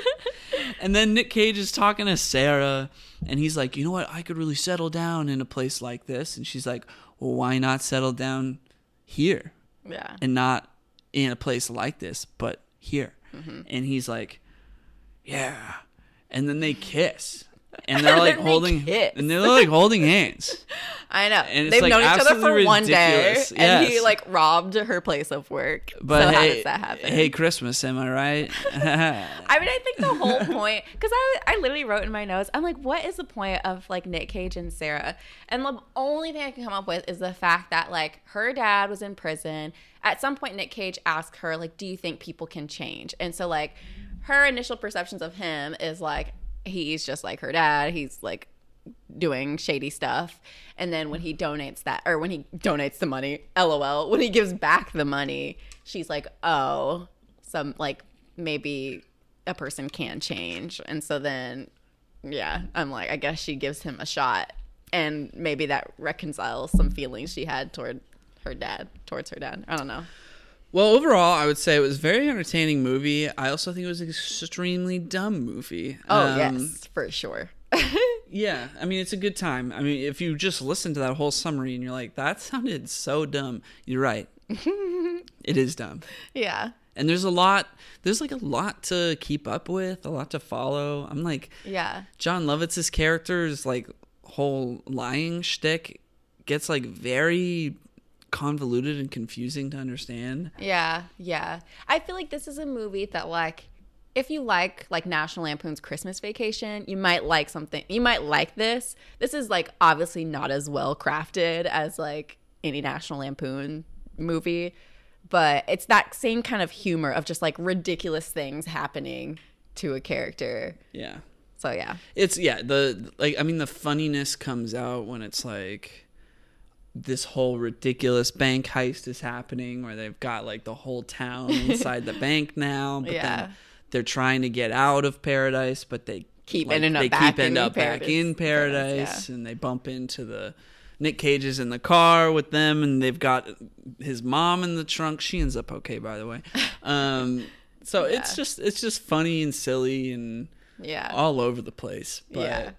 [laughs] and then Nick Cage is talking to Sarah, and he's like, "You know what? I could really settle down in a place like this." And she's like, "Well, why not settle down here Yeah. and not in a place like this, but here?" Mm-hmm. And he's like, "Yeah." And then they kiss. And they're [laughs] like holding, kiss. and they're like holding hands. [laughs] I know. And it's, They've like, known each other for absolutely one day, ridiculous. and he like robbed her place of work. But so hey, how does that happen? hey, Christmas, am I right? [laughs] I mean, I think the whole point, because I, I literally wrote in my notes, I'm like, what is the point of like Nick Cage and Sarah? And the only thing I can come up with is the fact that like her dad was in prison. At some point, Nick Cage asked her, like, do you think people can change? And so, like, her initial perceptions of him is like, he's just like her dad. He's like doing shady stuff. And then when he donates that, or when he donates the money, lol, when he gives back the money, she's like, oh, some like maybe a person can change. And so then, yeah, I'm like, I guess she gives him a shot. And maybe that reconciles some feelings she had toward her dad, towards her dad. I don't know. Well, overall, I would say it was a very entertaining movie. I also think it was an extremely dumb movie. Oh, Um, yes, for sure. [laughs] Yeah, I mean, it's a good time. I mean, if you just listen to that whole summary and you're like, that sounded so dumb, you're right. [laughs] it is dumb. yeah. And there's a lot, there's like a lot to keep up with, a lot to follow. I'm like, Yeah. Jon Lovitz's character's like whole lying shtick gets like very convoluted and confusing to understand. Yeah, yeah. I feel like this is a movie that like if you like like National Lampoon's Christmas Vacation, you might like something. You might like this. This is like obviously not as well crafted as like any National Lampoon movie, but it's that same kind of humor of just like ridiculous things happening to a character. Yeah. So yeah. It's yeah, the like I mean the funniness comes out when it's like this whole ridiculous bank heist is happening where they've got like the whole town inside the [laughs] bank now, but Yeah. then they're trying to get out of paradise, but they Keep like, ending up they back keep end in up back paradise. in paradise, Paradise, and they bump into the Nick Cage is in the car with them, and they've got his mom in the trunk. She ends up okay, by the way. [laughs] Um, so it's just it's just funny and silly and Yeah. all over the place. But Yeah.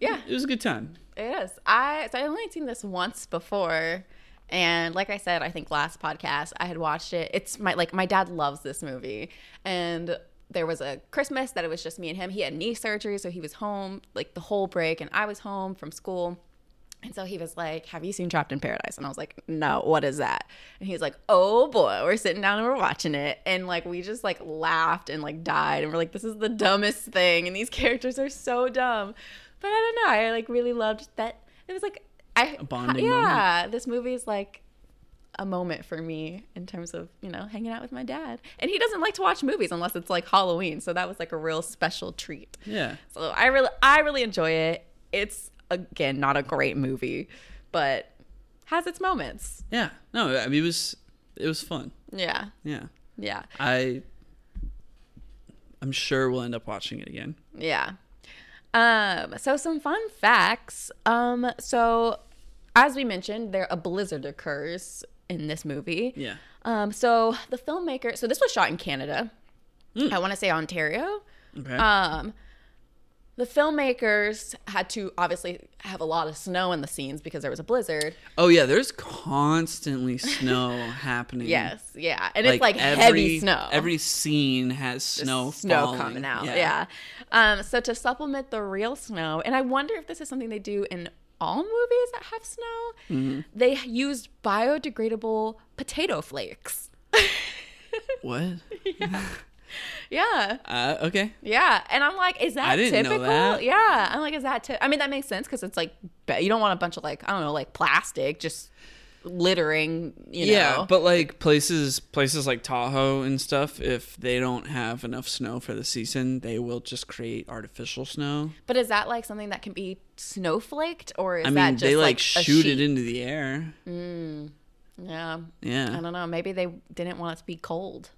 Yeah. it was a good time. It is. I so I only seen this once before, and like I said, I think last podcast I had watched it. It's my like my dad loves this movie, and there was a Christmas that it was just me and him. He had knee surgery, so he was home like the whole break, and I was home from school. And so he was like, Have you seen Trapped in Paradise? And I was like, No, what is that? And he was like, Oh boy, we're sitting down and we're watching it. And like, we just like laughed and like died. And we're like, This is the dumbest thing. And these [laughs] characters are so dumb. But I don't know. I like really loved that. It was like, I, A bonding yeah, this movie is like a moment for me in terms of, you know, hanging out with my dad. And he doesn't like to watch movies unless it's like Halloween. So that was like a real special treat. Yeah. So I really I really enjoy it. It's again not a great movie, but has its moments. Yeah. No, I mean it was it was fun. Yeah. Yeah. Yeah. I I'm sure we'll end up watching it again. Yeah. Um so some fun facts. Um so as we mentioned, there a blizzard occurs in this movie. Yeah. Um so the filmmaker so this was shot in Canada. I want to say Ontario. Okay. Um, the filmmakers had to obviously have a lot of snow in the scenes because there was a blizzard. oh yeah, there's constantly snow [laughs] happening. Yes, yeah, and it's like heavy snow. Every scene has snow snow falling. coming out. Yeah. Um, so to supplement the real snow, and I wonder if this is something they do in all movies that have snow. Mm-hmm. They used biodegradable potato flakes. [laughs] What? yeah. [laughs] Uh, okay. Yeah, and I'm like, is that know typical? that. Yeah, I'm like, is that? Ty- I mean, that makes sense because it's like you don't want a bunch of like I don't know, like plastic just littering. You yeah, but like places places like Tahoe and stuff, if they don't have enough snow for the season, they will just create artificial snow. but is that like something that can be snowflaked or is I that just they like, like, shoot it into the air. Yeah, Yeah. I don't know. Maybe they didn't want it to be cold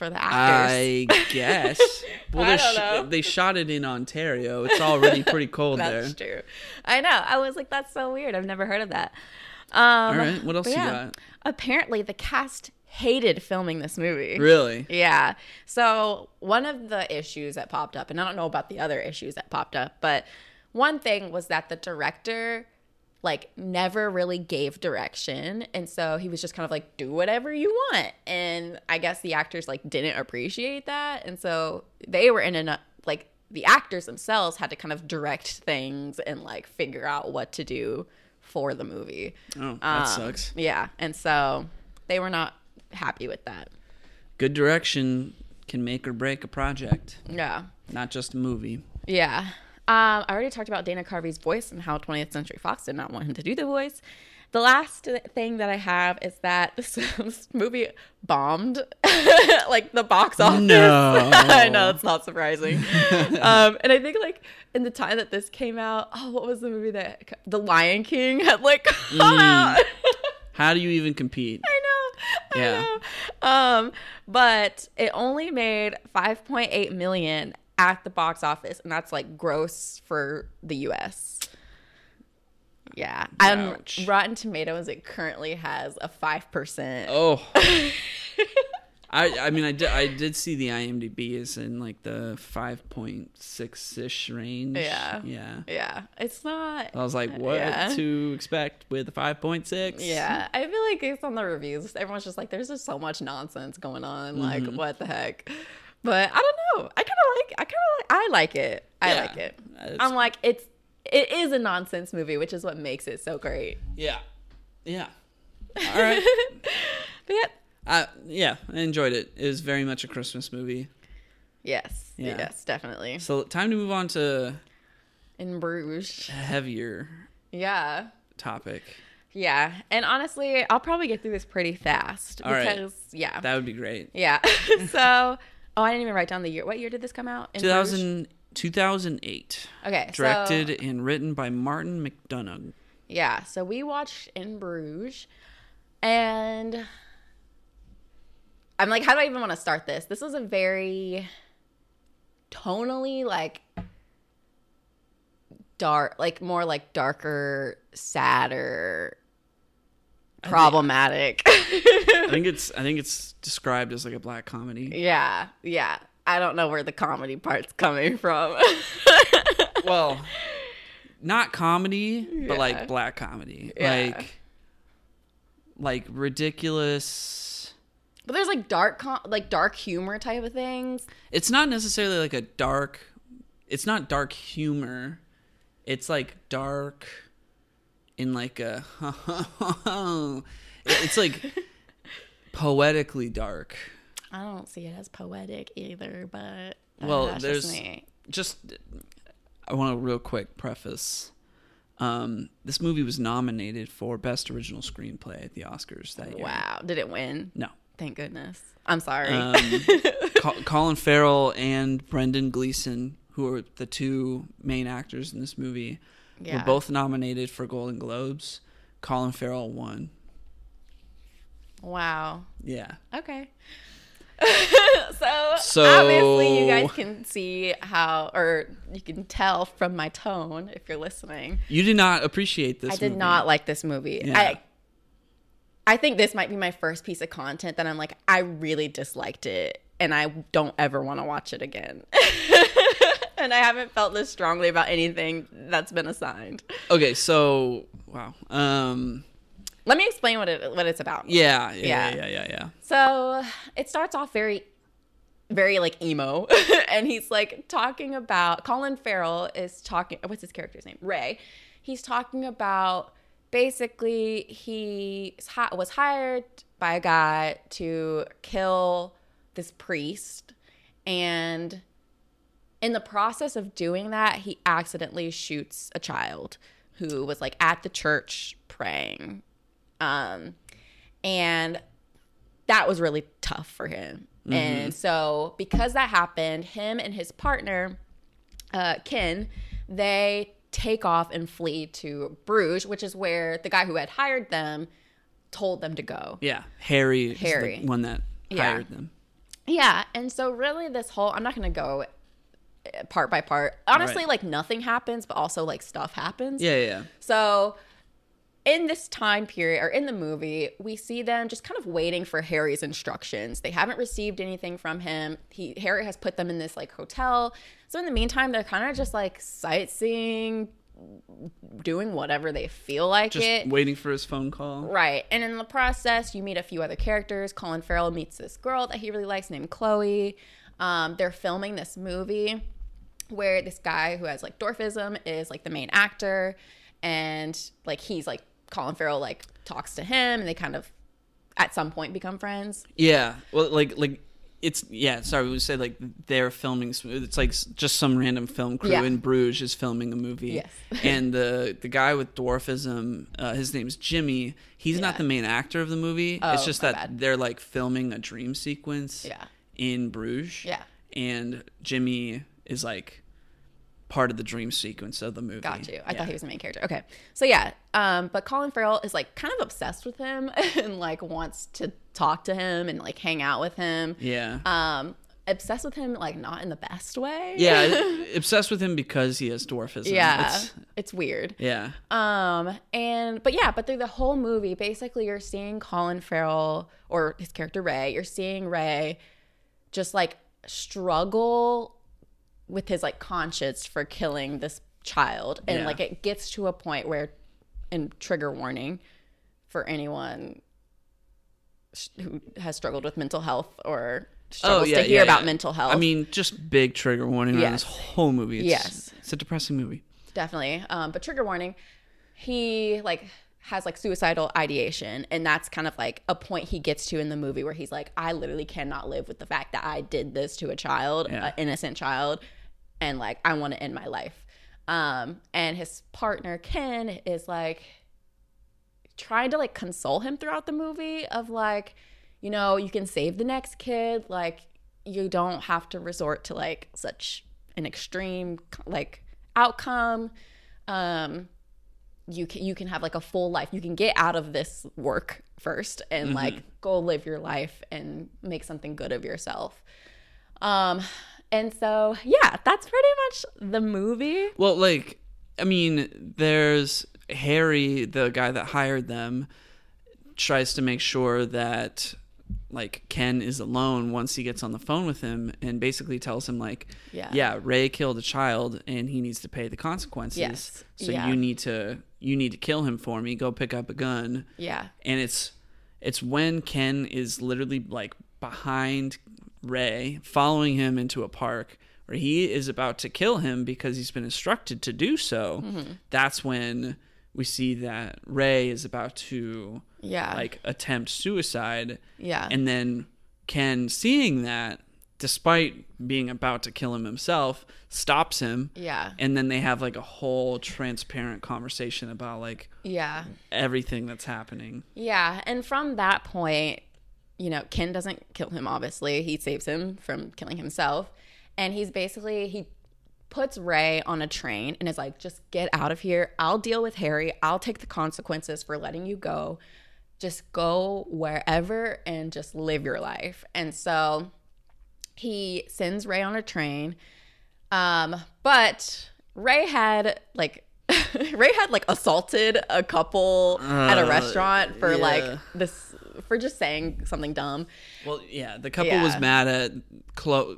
for the actors. I [laughs] guess. Well, I sh- know. they shot it in Ontario. It's already pretty cold there. That's true. I know. I was like, that's so weird. I've never heard of that. Um, All right, what else you yeah. got? Apparently, the cast hated filming this movie. Really? Yeah. So one of the issues that popped up, and I don't know about the other issues that popped up, but one thing was that the director like never really gave direction. And so he was just kind of like do whatever you want. And i guess the actors like didn't appreciate that. And so they were in a like the actors themselves had to kind of direct things and like figure out what to do for the movie. Oh, that Um, sucks. yeah. And so they were not happy with that. Good direction can make or break a project, yeah. Not just a movie. Yeah. Um, I already talked about Dana Carvey's voice and how 20th Century Fox did not want him to do the voice. The last thing that I have is that this, [laughs] this movie bombed, [laughs] like the box office. No. [laughs] I know it's not surprising. um, and I think like in the time that this came out, oh, what was the movie that The Lion King had like come out? How do you even compete? I know. I Yeah. know. Um, but it only made 5.8 million at the box office, and that's like gross for the US. Yeah. And. Rotten Tomatoes, it currently has a 5%. Oh. [laughs] I I mean I did I did see the IMDb is in like the five point six ish range. Yeah. Yeah. Yeah. It's not. I was like, what Yeah. to expect with a five point six? Yeah, I feel like based on the reviews, everyone's just like, "There's just so much nonsense going on. Like, Mm-hmm. what the heck?" But I don't know. I kind of like. I kind of like. I like it. I Yeah. like it. I'm like, it's. It is a nonsense movie, which is what makes it so great. Yeah. Yeah. [laughs] All right. But yeah, uh, yeah, I enjoyed it. It was very much a Christmas movie. yes, Yeah. yes, definitely. So time to move on to In Bruges, heavier yeah, topic. yeah. And honestly, I'll probably get through this pretty fast All right. because yeah, That would be great. yeah. [laughs] so, oh, I didn't even write down the year. What year did this come out? In 2000, 2008. Okay, so- Directed and written by Martin McDonagh. Yeah, so we watched In Bruges, and I'm like, how do I even want to start this? This was a very tonally like dark, like more like darker, sadder, problematic. I think it's I think it's described as like a black comedy. yeah, yeah. I don't know where the comedy part's coming from. [laughs] Well, not comedy, but Yeah. like black comedy. Yeah. Like like ridiculous. but there's like dark, com- like dark humor type of things. It's not necessarily like a dark it's not dark humor. It's like dark in like a [laughs] it's like [laughs] poetically dark. I don't see it as poetic either, but Well, that's there's just just I want to real quick preface. Um, this movie was nominated for best original screenplay at the Oscars that year. Wow, did it win? No. Thank goodness. I'm sorry. Um, [laughs] Colin Farrell and Brendan Gleeson, who are the two main actors in this movie, Yeah. were both nominated for Golden Globes. Colin Farrell won. wow. Yeah. Okay. [laughs] so, So- obviously you guys can see how or you can tell from my tone if you're listening. You did not appreciate this I did movie. not like this movie. Yeah. I I think this might be my first piece of content that I'm like I really disliked it and I don't ever want to watch it again. [laughs] and I haven't felt this strongly about anything that's been assigned. Okay, so wow. Um Let me explain what it what it's about. yeah, yeah, Yeah. yeah, yeah, yeah. yeah. So it starts off very, very like emo, [laughs] and he's like talking about Colin Farrell is talking. What's his character's name? Ray. He's talking about basically he was hired by a guy to kill this priest, and in the process of doing that, he accidentally shoots a child who was like at the church praying. Um, and that was really tough for him. And so, because that happened, him and his partner, uh, Ken, they take off and flee to Bruges, which is where the guy who had hired them told them to go. Yeah, Harry, Harry. is the one that Yeah. hired them. Yeah, and so really this whole I'm not going to go part by part. Honestly, Right. like nothing happens, but also like stuff happens. Yeah, yeah. So in this time period or in the movie, we see them just kind of waiting for Harry's instructions. They haven't received anything from him. He Harry has put them in this like hotel. So in the meantime, they're kind of just like sightseeing, doing whatever they feel like Just it. waiting for his phone call. Right. And in the process, you meet a few other characters. Colin Farrell meets this girl that he really likes named Chloe. Um, they're filming this movie where this guy who has like dwarfism is like the main actor. And like he's like, Colin Farrell like talks to him and they kind of at some point become friends. Yeah. Well, like like it's yeah. Sorry, we would say like they're filming. It's like just some random film crew Yeah. in Bruges is filming a movie. Yes. [laughs] and the the guy with dwarfism, uh, his name's Jimmy. He's not the main actor of the movie. it's Oh, just that bad. they're like filming a dream sequence. Yeah. In Bruges. Yeah. And Jimmy is like part of the dream sequence of the movie. Got you. I Yeah. thought he was the main character. Okay. So yeah, um, but Colin Farrell is like kind of obsessed with him [laughs] and like wants to talk to him and like hang out with him. Yeah. um obsessed with him like not in the best way yeah. [laughs] obsessed with him because he has dwarfism. yeah It's- it's weird yeah. um and but yeah but through the whole movie basically you're seeing colin farrell or his character ray you're seeing ray just like struggle with his like conscience for killing this child and Yeah. like it gets to a point where and trigger warning for anyone sh- who has struggled with mental health or struggles to hear about mental health Oh, I mean, just big trigger warning on this whole movie. It's, Yes. it's a depressing movie. definitely um but trigger warning he like has like suicidal ideation and that's kind of like a point he gets to in the movie where he's like i literally cannot live with the fact that i did this to a child Yeah. an innocent child and like i want to end my life um and his partner ken is like trying to like console him throughout the movie of like you know you can save the next kid like you don't have to resort to like such an extreme like outcome um you can you can have like a full life. You can get out of this work first and like go live your life and make something good of yourself. Um and so yeah that's pretty much the movie. Well, like, I mean, there's Harry, the guy that hired them, tries to make sure that like Ken is alone once he gets on the phone with him and basically tells him like Yeah. yeah Ray killed a child and he needs to pay the consequences Yes. so Yeah. you need to you need to kill him for me go pick up a gun yeah and it's it's when Ken is literally like behind Ray, following him into a park where he is about to kill him because he's been instructed to do so. Mm-hmm. That's when we see that Ray is about to yeah like attempt suicide, yeah and then Ken, seeing that, despite being about to kill him himself, stops him. yeah And then they have like a whole transparent conversation about like yeah everything that's happening. Yeah, and from that point, you know, Ken doesn't kill him obviously. He saves him from killing himself. And he's basically he puts Ray on a train and is like, "Just get out of here. I'll deal with Harry. I'll take the consequences for letting you go. Just go wherever and just live your life." And so he sends Ray on a train. Um, but Ray had like [laughs] Ray had like assaulted a couple at a Uh, restaurant for like this for just saying something dumb. Well, yeah, the couple was mad at Chloe.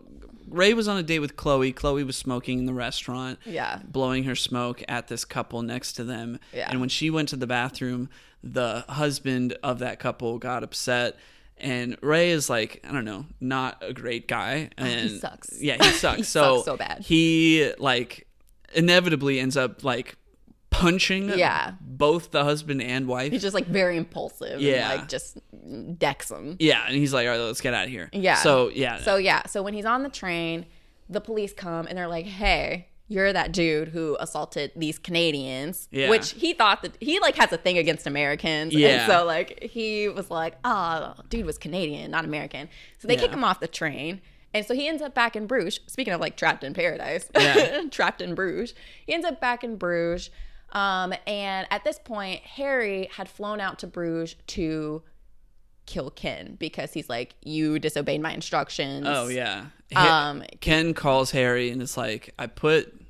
Ray was on a date with Chloe. Chloe was smoking in the restaurant. Yeah. Blowing her smoke at this couple next to them. Yeah. And when she went to the bathroom, the husband of that couple got upset. And Ray is like, I don't know, not a great guy. Oh, and Oh, sucks. Yeah, he [laughs] sucks. He so sucks so bad. He like inevitably ends up like punching Yeah. both the husband and wife. He's just like very impulsive. Yeah. And, like just decks him. yeah, and he's like, all right, let's get out of here. Yeah. So yeah. So yeah, so when he's on the train, the police come and they're like, "Hey, you're that dude who assaulted these Canadians." Yeah. Which he thought that he like has a thing against Americans. Yeah. And so like he was like, "Oh, dude was Canadian, not American." So they kick him off the train. And so he ends up back in Bruges. Speaking of like trapped in paradise, Yeah. [laughs] trapped in Bruges. He ends up back in Bruges. Um, and at this point, Harry had flown out to Bruges to kill Ken because he's like, you disobeyed my instructions. oh yeah. Um, Ken calls Harry and it's like, I put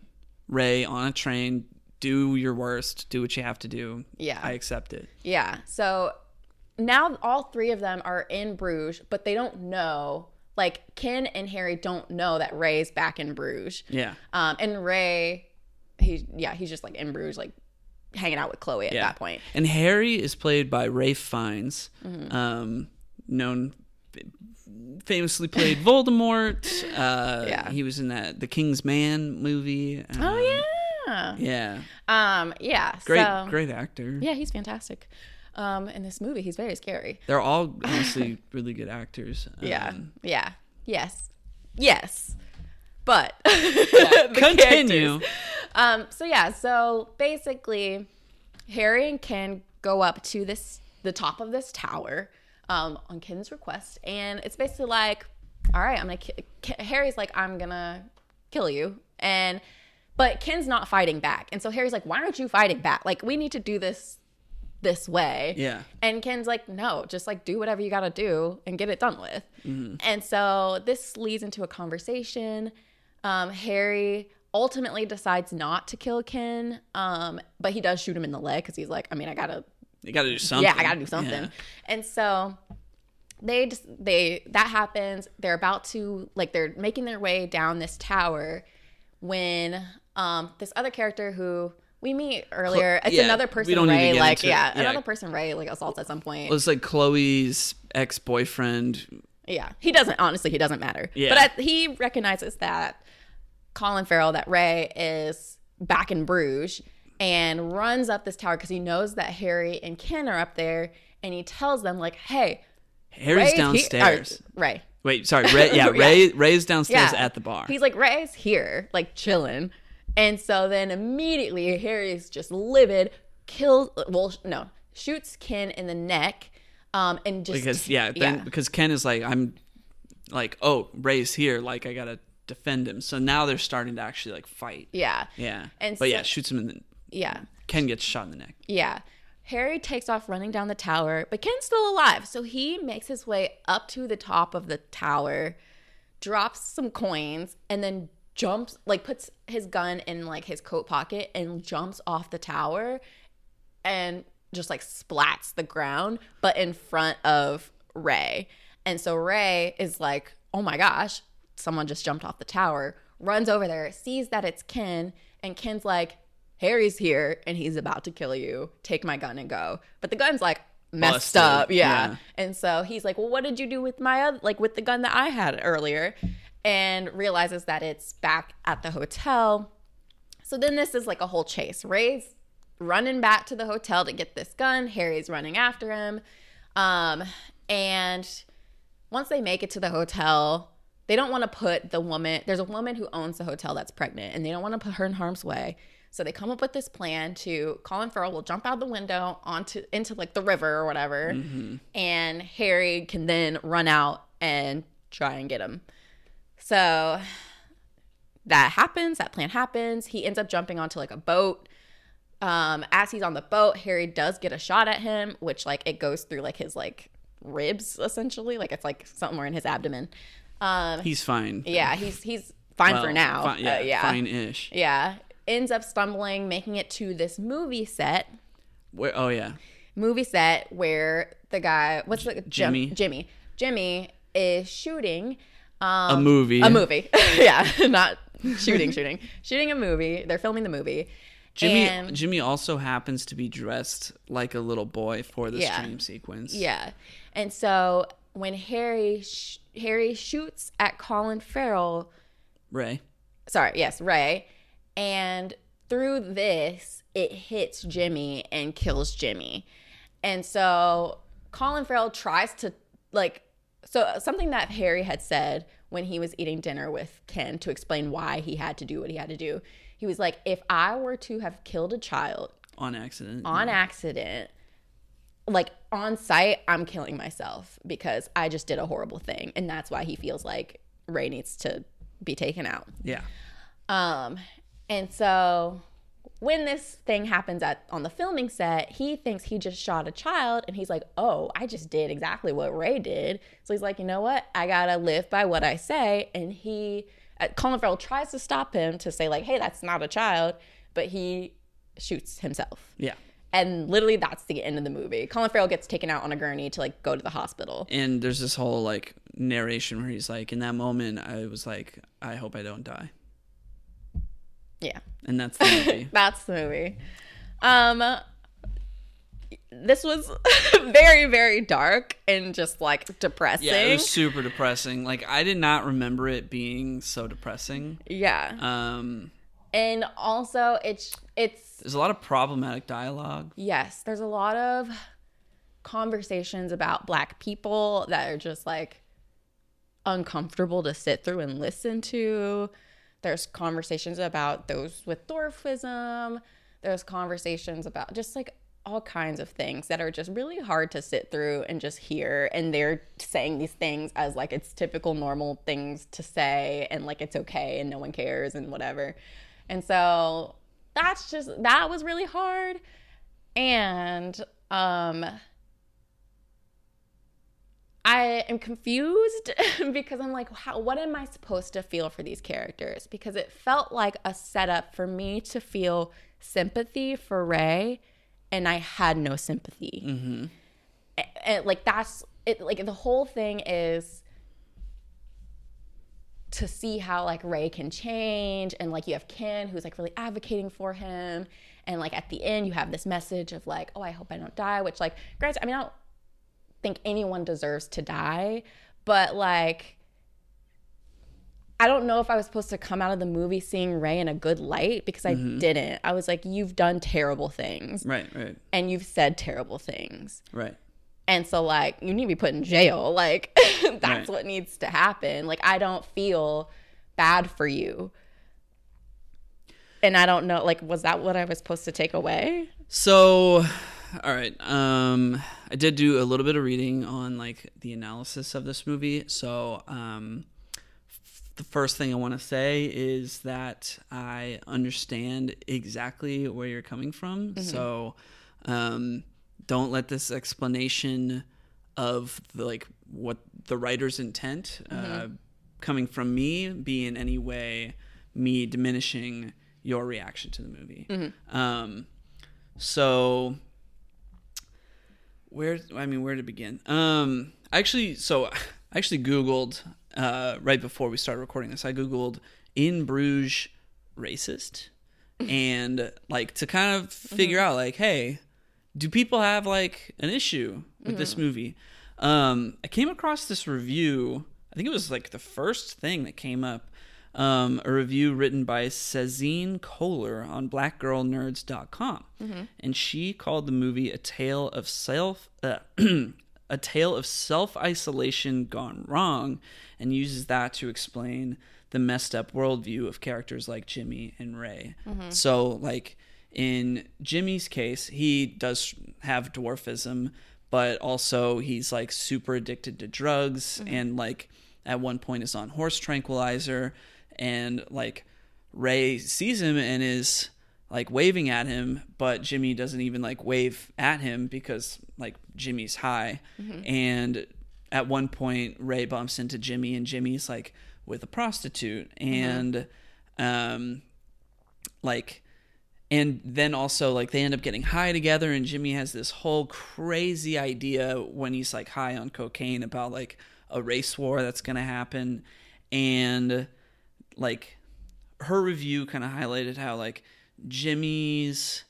Ray on a train. Do your worst. Do what you have to do. Yeah. I accept it. Yeah. So now all three of them are in Bruges, but they don't know. Like Ken and Harry don't know that Ray's back in Bruges. Yeah. Um, and Ray, he yeah, he's just like in Bruges, like hanging out with Chloe at Yeah. that point. And Harry is played by Ralph Fiennes, Mm-hmm. um, known famously played Voldemort. Uh, [laughs] Yeah. he was in that The King's Man movie. Um, Oh yeah. yeah, Um, yeah. great, so, great actor. Yeah, he's fantastic. Um, in this movie, he's very scary. They're all [laughs] honestly really good actors. Yeah. Um, yeah. Yes. Yes. But [laughs] the Continue. characters. Um, so yeah, so basically Harry and Ken go up to this the top of this tower um, on Ken's request, and it's basically like, all right, I'm gonna. Ki-. Harry's like, I'm gonna kill you, and but Ken's not fighting back, and so Harry's like, why aren't you fighting back? Like, we need to do this this way. Yeah. And Ken's like, no, just like do whatever you got to do and get it done with. Mm-hmm. And so this leads into a conversation. Um, Harry ultimately decides not to kill Ken, um, but he does shoot him in the leg because he's like, I mean, I gotta, You got to do something. yeah, I gotta do something. Yeah. And so they just they that happens. They're about to like they're making their way down this tower when um this other character who we meet earlier, it's yeah, another person to Ray like yeah, Yeah. another person Ray like assaults at some point. Well, it's like Chloe's ex boyfriend. Yeah, he doesn't. Honestly, he doesn't matter. Yeah. But at, he recognizes that Colin Farrell, that Ray is back in Bruges, and runs up this tower because he knows that Harry and Ken are up there, and he tells them like, "Hey, Harry's Ray's he- downstairs. or, Ray, Wait, sorry. Ray, yeah, [laughs] Yeah. Ray. Ray's downstairs Yeah. at the bar. He's like, Ray's here, like chilling. And so then immediately Harry's just livid, kills, well, no, shoots Ken in the neck. Um, and just because yeah, then because Ken is like I'm like oh Ray's here like I gotta defend him. So now they're starting to actually like fight. yeah, Yeah. And but so- yeah, shoots him in the yeah. Ken gets shot in the neck. Yeah. Harry takes off running down the tower, but Ken's still alive. So he makes his way up to the top of the tower, drops some coins, and then jumps, like puts his gun in like his coat pocket and jumps off the tower and just like splats the ground, but in front of Ray. And so Ray is like, oh my gosh, someone just jumped off the tower, runs over there, sees that it's Ken, and Ken's like, Harry's here and he's about to kill you. Take my gun and go. But the gun's like messed Busted. up. Yeah. Yeah. And so he's like, well, what did you do with my other, like with the gun that I had earlier? And realizes that it's back at the hotel. So then this is like a whole chase. Ray's running back to the hotel to get this gun. Harry's running after him. Um, and once they make it to the hotel, they don't want to put the woman, there's a woman who owns the hotel that's pregnant, and they don't want to put her in harm's way. So they come up with this plan to Colin Farrell will jump out the window onto into like the river or whatever, and Harry can then run out and try and get him. So that happens. That plan happens. He ends up jumping onto like a boat. Um, as he's on the boat, Harry does get a shot at him, which like it goes through like his like ribs essentially, like it's like somewhere in his abdomen. Um, He's fine. yeah, he's he's fine for now. fi- yeah, Uh, yeah, fine-ish. yeah. Ends up stumbling, making it to this movie set. Where, oh yeah, Movie set where the guy, what's the Jimmy. Jimmy, Jimmy is shooting um, a movie. a movie. [laughs] yeah, [laughs] not shooting, shooting, shooting a movie. They're filming the movie. Jimmy. And- Jimmy also happens to be dressed like a little boy for this Yeah. dream sequence. Yeah, and so when Harry sh- Harry shoots at Colin Farrell, Ray. sorry, yes, Ray, and through this, it hits Jimmy and kills Jimmy. And so Colin Farrell tries to like so something that Harry had said when he was eating dinner with Ken to explain why he had to do what he had to do. He was like, if I were to have killed a child on accident. on accident, like on site, I'm killing myself because I just did a horrible thing. And that's why he feels like Ray needs to be taken out. Yeah. Um, and so when this thing happens at on the filming set, he thinks he just shot a child, and he's like, "Oh, I just did exactly what Ray did." So he's like, "You know what? I gotta live by what I say." And he, uh, Colin Farrell tries to stop him to say like, "Hey, that's not a child," but he shoots himself. Yeah. And literally, that's the end of the movie. Colin Farrell gets taken out on a gurney to like go to the hospital. And there's this whole like narration where he's like, in that moment, I was like, I hope I don't die. Yeah. And that's the movie. [laughs] That's the movie. Um this was [laughs] very very dark and just like depressing. yeah, it was super depressing. Like I did not remember it being so depressing. Yeah. Um, And also it's it's there's a lot of problematic dialogue. yes, there's a lot of conversations about black people that are just like uncomfortable to sit through and listen to. There's conversations about those with dwarfism. There's conversations about just like all kinds of things that are just really hard to sit through and just hear. And they're saying these things as like it's typical normal things to say and like it's okay and no one cares and whatever. And so that's just that was really hard. And um I am confused [laughs] because I'm like, how, what am I supposed to feel for these characters? Because it felt like a setup for me to feel sympathy for Ray, and I had no sympathy. Mm-hmm. A- and, like that's it. Like the whole thing is to see how like Ray can change, and like you have Ken who's like really advocating for him, and like at the end you have this message of like, oh, I hope I don't die. Which like, granted, I mean, I don't think anyone deserves to die, but like I don't know if I was supposed to come out of the movie seeing Ray in a good light because I didn't. I was like, you've done terrible things Right, right, and you've said terrible things. right. And so like you need to be put in jail. [laughs] Like [laughs] that's Right. what needs to happen. Like I don't feel bad for you. And I don't know like was that what I was supposed to take away? So, all right. Um, I did do a little bit of reading on like the analysis of this movie. So, um, f- the first thing I want to say is that I understand exactly where you're coming from. So, um, don't let this explanation of the like what the writer's intent uh, coming from me be in any way me diminishing your reaction to the movie. Um, so where I mean where to begin? Um actually so I actually googled uh right before we started recording this. I googled in Bruges racist and like to kind of figure out like hey, do people have like an issue with this movie? Um I came across this review. I think it was like the first thing that came up um, a review written by Cezine Kohler on blackgirlnerds.com. And she called the movie a tale of self uh, [clears throat] a tale of self-isolation gone wrong and uses that to explain the messed up worldview of characters like Jimmy and Ray. So like in Jimmy's case, he does have dwarfism, but also he's like super addicted to drugs and like at one point is on horse tranquilizer and like Ray sees him and is like waving at him, but Jimmy doesn't even like wave at him because like Jimmy's high. And at one point Ray bumps into Jimmy and Jimmy's like with a prostitute. And um like and then also like they end up getting high together and Jimmy has this whole crazy idea when he's like high on cocaine about like a race war that's to happen. And like her review kind of highlighted how like Jimmy's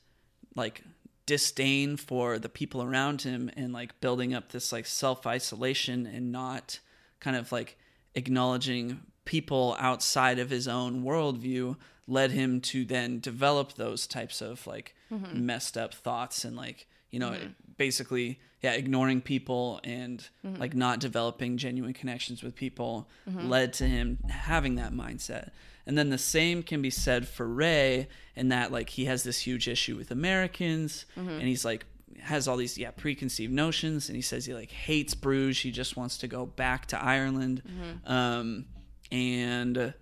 like disdain for the people around him and like building up this like self-isolation and not kind of like acknowledging people outside of his own worldview led him to then develop those types of like Mm-hmm. messed up thoughts and like you know basically yeah ignoring people and Mm-hmm. like not developing genuine connections with people led to him having that mindset and then the same can be said for ray in that like he has this huge issue with americans Mm-hmm. and he's like has all these yeah preconceived notions and he says he like hates bruges he just wants to go back to ireland Mm-hmm. um and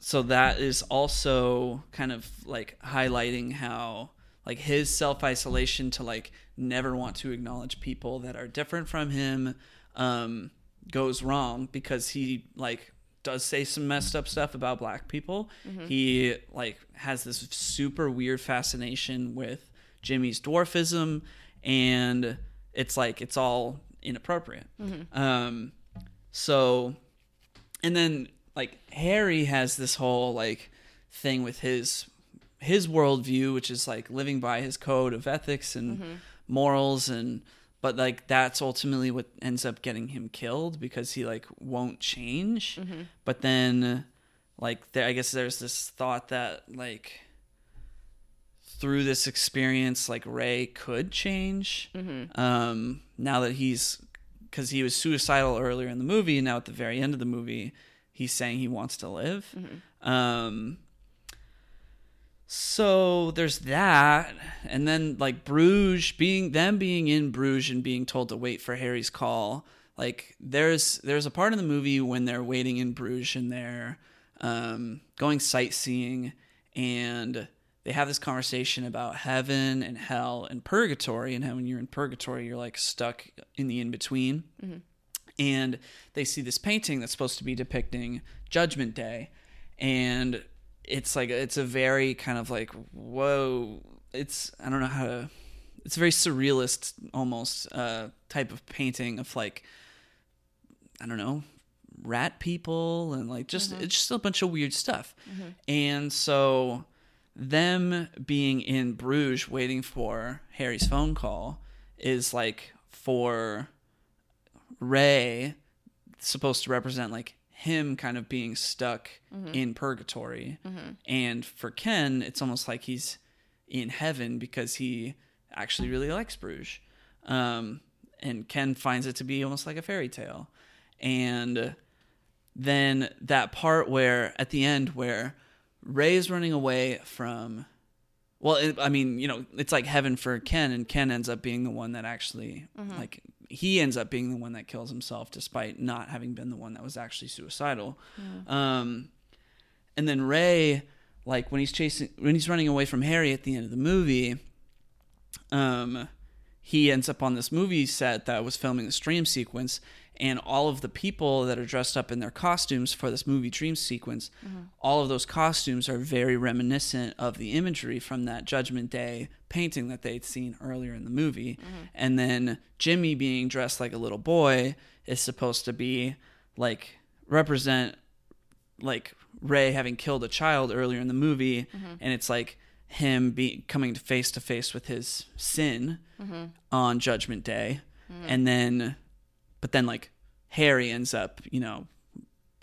so that is also kind of like highlighting how like his self-isolation to like never want to acknowledge people that are different from him um goes wrong because he like does say some messed up stuff about black people. He like has this super weird fascination with jimmy's dwarfism and it's like it's all inappropriate. Um so and then like Harry has this whole like thing with his his worldview, which is like living by his code of ethics and morals and but like that's ultimately what ends up getting him killed because he like won't change. But then like there I guess there's this thought that like through this experience like Ray could change. Um now that he's because he was suicidal earlier in the movie. Now at the very end of the movie, he's saying he wants to live. Um, so there's that, and then like Bruges being them being in Bruges and being told to wait for Harry's call. Like there's there's a part in the movie when they're waiting in Bruges and they're um, going sightseeing and they have this conversation about heaven and hell and purgatory and how when you're in purgatory you're like stuck in the in between and they see this painting that's supposed to be depicting judgment day and it's like it's a very kind of like whoa it's i don't know how to it's a very surrealist almost uh type of painting of like i don't know rat people and like just it's just a bunch of weird stuff. And so them being in bruges waiting for harry's phone call is like for Ray supposed to represent like him kind of being stuck mm-hmm. in purgatory. Mm-hmm. And for Ken, it's almost like he's in heaven because he actually really likes Bruges. Um, and Ken finds it to be almost like a fairy tale. And then that part where at the end where Ray is running away from well, it, I mean, you know, it's like heaven for Ken, and Ken ends up being the one that actually, mm-hmm. like, he ends up being the one that kills himself, despite not having been the one that was actually suicidal. Um, and then Ray, like, when he's chasing, when he's running away from Harry at the end of the movie, um, he ends up on this movie set that was filming the stream sequence and all of the people that are dressed up in their costumes for this movie dream sequence mm-hmm. all of those costumes are very reminiscent of the imagery from that judgment day painting that they'd seen earlier in the movie. Mm-hmm. And then jimmy being dressed like a little boy is supposed to be like represent like Ray having killed a child earlier in the movie, mm-hmm. and it's like him be coming to face to face with his sin on Judgment Day, and then, but then like Harry ends up, you know,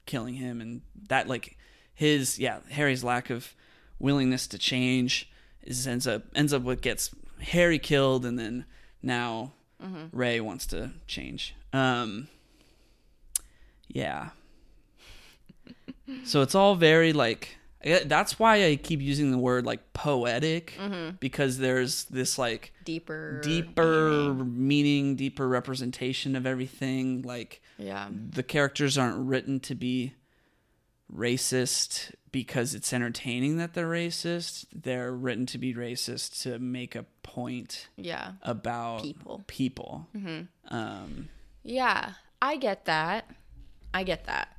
killing him, and that like his yeah Harry's lack of willingness to change is ends up ends up what gets Harry killed, and then now Ray wants to change. Um, yeah. [laughs] So it's all very like that's why I keep using the word like poetic because there's this like Deeper. deeper meaning, deeper representation of everything. Like Yeah. the characters aren't written to be racist because it's entertaining that they're racist. They're written to be racist to make a point Yeah. about People. People. Um, Yeah. I get that. I get that.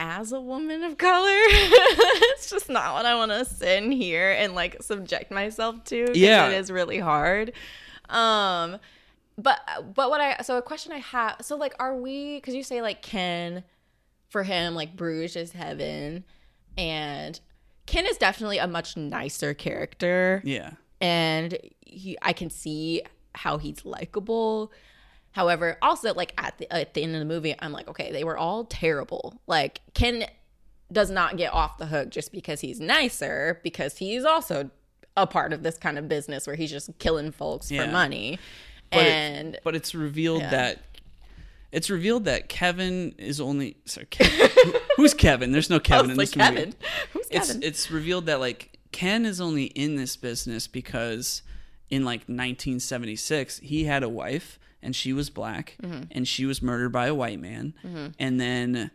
As a woman of color, [laughs] it's just not what I want to sit in here and like subject myself to. Yeah. it is really hard. Um, but but what I so a question I have so like are we because you say like Ken for him like Bruges is heaven and Ken is definitely a much nicer character yeah. and he, I can see how he's likable. However, also like at the at the end of the movie, I'm like, okay, they were all terrible. Like Ken does not get off the hook just because he's nicer, because he's also a part of this kind of business where he's just killing folks Yeah. for money. But it- and but it's revealed Yeah. that it's revealed that Kevin is only sorry, Ke- who- who's Kevin? There's no Kevin [laughs] in like, this movie. Kevin. [laughs] Who's It's Kevin? it's revealed that like Ken is only in this business because in like 1976 he had a wife and she was black Mm-hmm. and she was murdered by a white man and then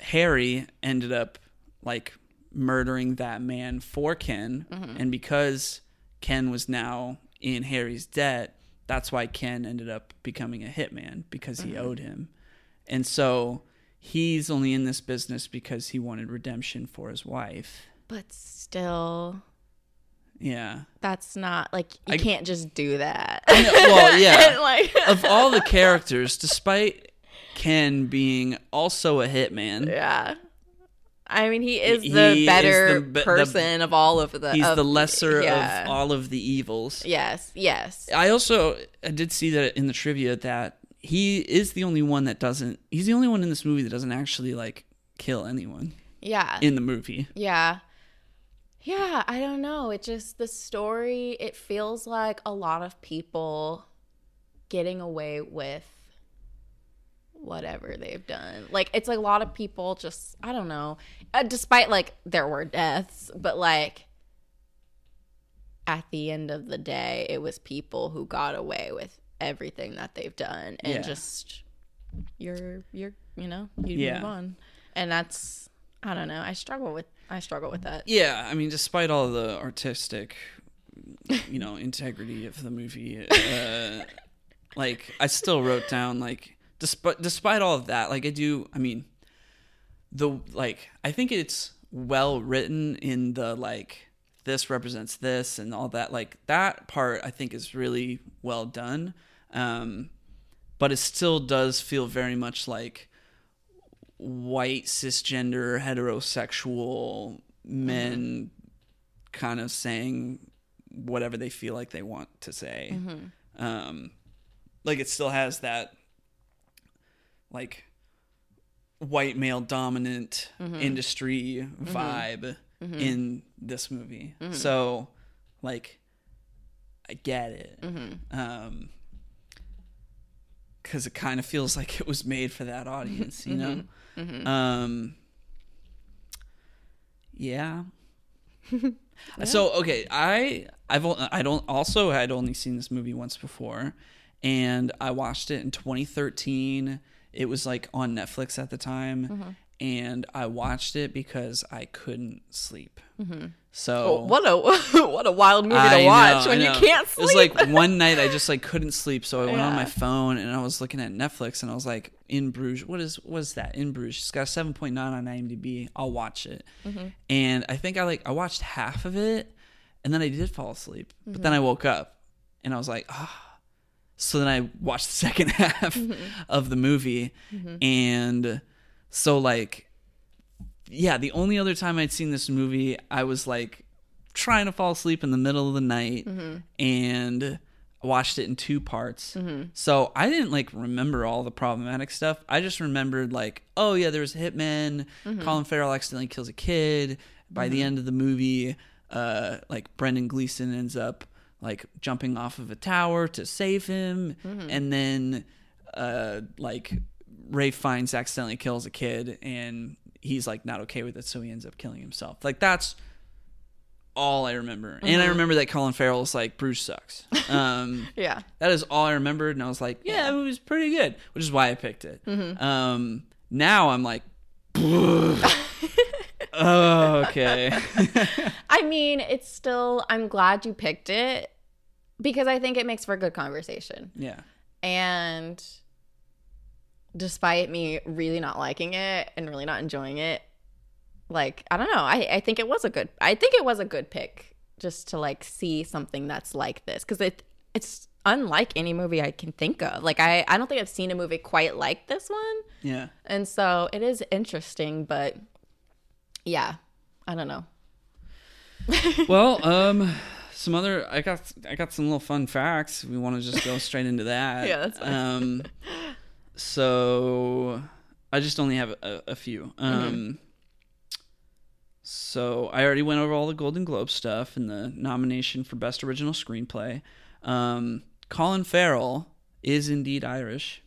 Harry ended up like murdering that man for Ken Mm-hmm. and because Ken was now in Harry's debt that's why Ken ended up becoming a hitman because Mm-hmm. he owed him and so he's only in this business because he wanted redemption for his wife but still, yeah that's not like you I- can't just do that. Know- well, [laughs] yeah. Like, [laughs] of all the characters, despite Ken being also a hitman, yeah. I mean, he is He the is better the be- the- person of all of the. he's of- the lesser yeah. of all of the evils. Yes, yes. I also I did see that in the trivia that he is the only one that doesn't. He's the only one in this movie that doesn't actually like kill anyone Yeah. in the movie. Yeah. Yeah, I don't know. It just the story, it feels like a lot of people getting away with whatever they've done. Like it's like a lot of people just I don't know. Uh, despite like there were deaths, but like at the end of the day, it was people who got away with everything that they've done and Yeah. just you're you're you know, you Yeah. move on. And that's I don't know. I struggle with I struggle with that. Yeah, I mean, despite all the artistic, you know, integrity of the movie, uh, [laughs] like I still wrote down like despite despite all of that, like I do. I mean, the like I think it's well written in the like this represents this and all that. Like that part, I think is really well done. Um, but it still does feel very much like white cisgender heterosexual men kind of saying whatever they feel like they want to say. Mm-hmm. Um like it still has that like white male dominant mm-hmm. industry mm-hmm. vibe in this movie. So like i get it. Um because it kind of feels like it was made for that audience, you know. [laughs] Um, yeah. [laughs] So okay, I I've I don't also had only seen this movie once before, and I watched it in 2013. It was like on Netflix at the time, and I watched it because I couldn't sleep. So What a [laughs] what a wild movie I to watch I when you can't sleep. It was like one night I [laughs] just like couldn't sleep, so I went on my phone and I was looking at Netflix and I was like, "In Bruges, what is what is that? In Bruges, it's got a seven point nine on IMDb. I'll watch it." Mm-hmm. And I think I like I watched half of it, and then I did fall asleep, but Mm-hmm. then I woke up and I was like, "Ah." So then I watched the [laughs] second half Mm-hmm. of the movie, and so like yeah, the only other time I'd seen this movie, I was like trying to fall asleep in the middle of the night mm-hmm. and watched it in two parts. Mm-hmm. So I didn't like remember all the problematic stuff. I just remembered like, oh yeah, there was a hitman. Mm-hmm. Colin Farrell accidentally kills a kid. By the end of the movie, uh, like Brendan Gleeson ends up like jumping off of a tower to save him, and then uh, like Ray finds accidentally kills a kid and he's like not okay with it, so he ends up killing himself. Like that's all I remember. And I remember that Colin Farrell is like Bruges sucks. [laughs] Um, yeah. that is all I remembered, and I was like, yeah, it was pretty good, which is why I picked it. Um, now I'm like, [laughs] oh, okay, [laughs] I mean, it's still I'm glad you picked it because I think it makes for a good conversation. yeah, And despite me really not liking it and really not enjoying it, like I don't know, I, I think it was a good I think it was a good pick just to like see something that's like this because it it's unlike any movie I can think of. Like I I don't think I've seen a movie quite like this one. yeah. And so it is interesting, but yeah, I don't know. [laughs] well, um, some other I got I got some little fun facts. We want to just go straight into that. [laughs] Yeah, that's fine. Um, [laughs] so I just only have a, a few. Um, So I already went over all the Golden Globe stuff and the nomination for Best Original Screenplay. Um, Colin Farrell is indeed Irish.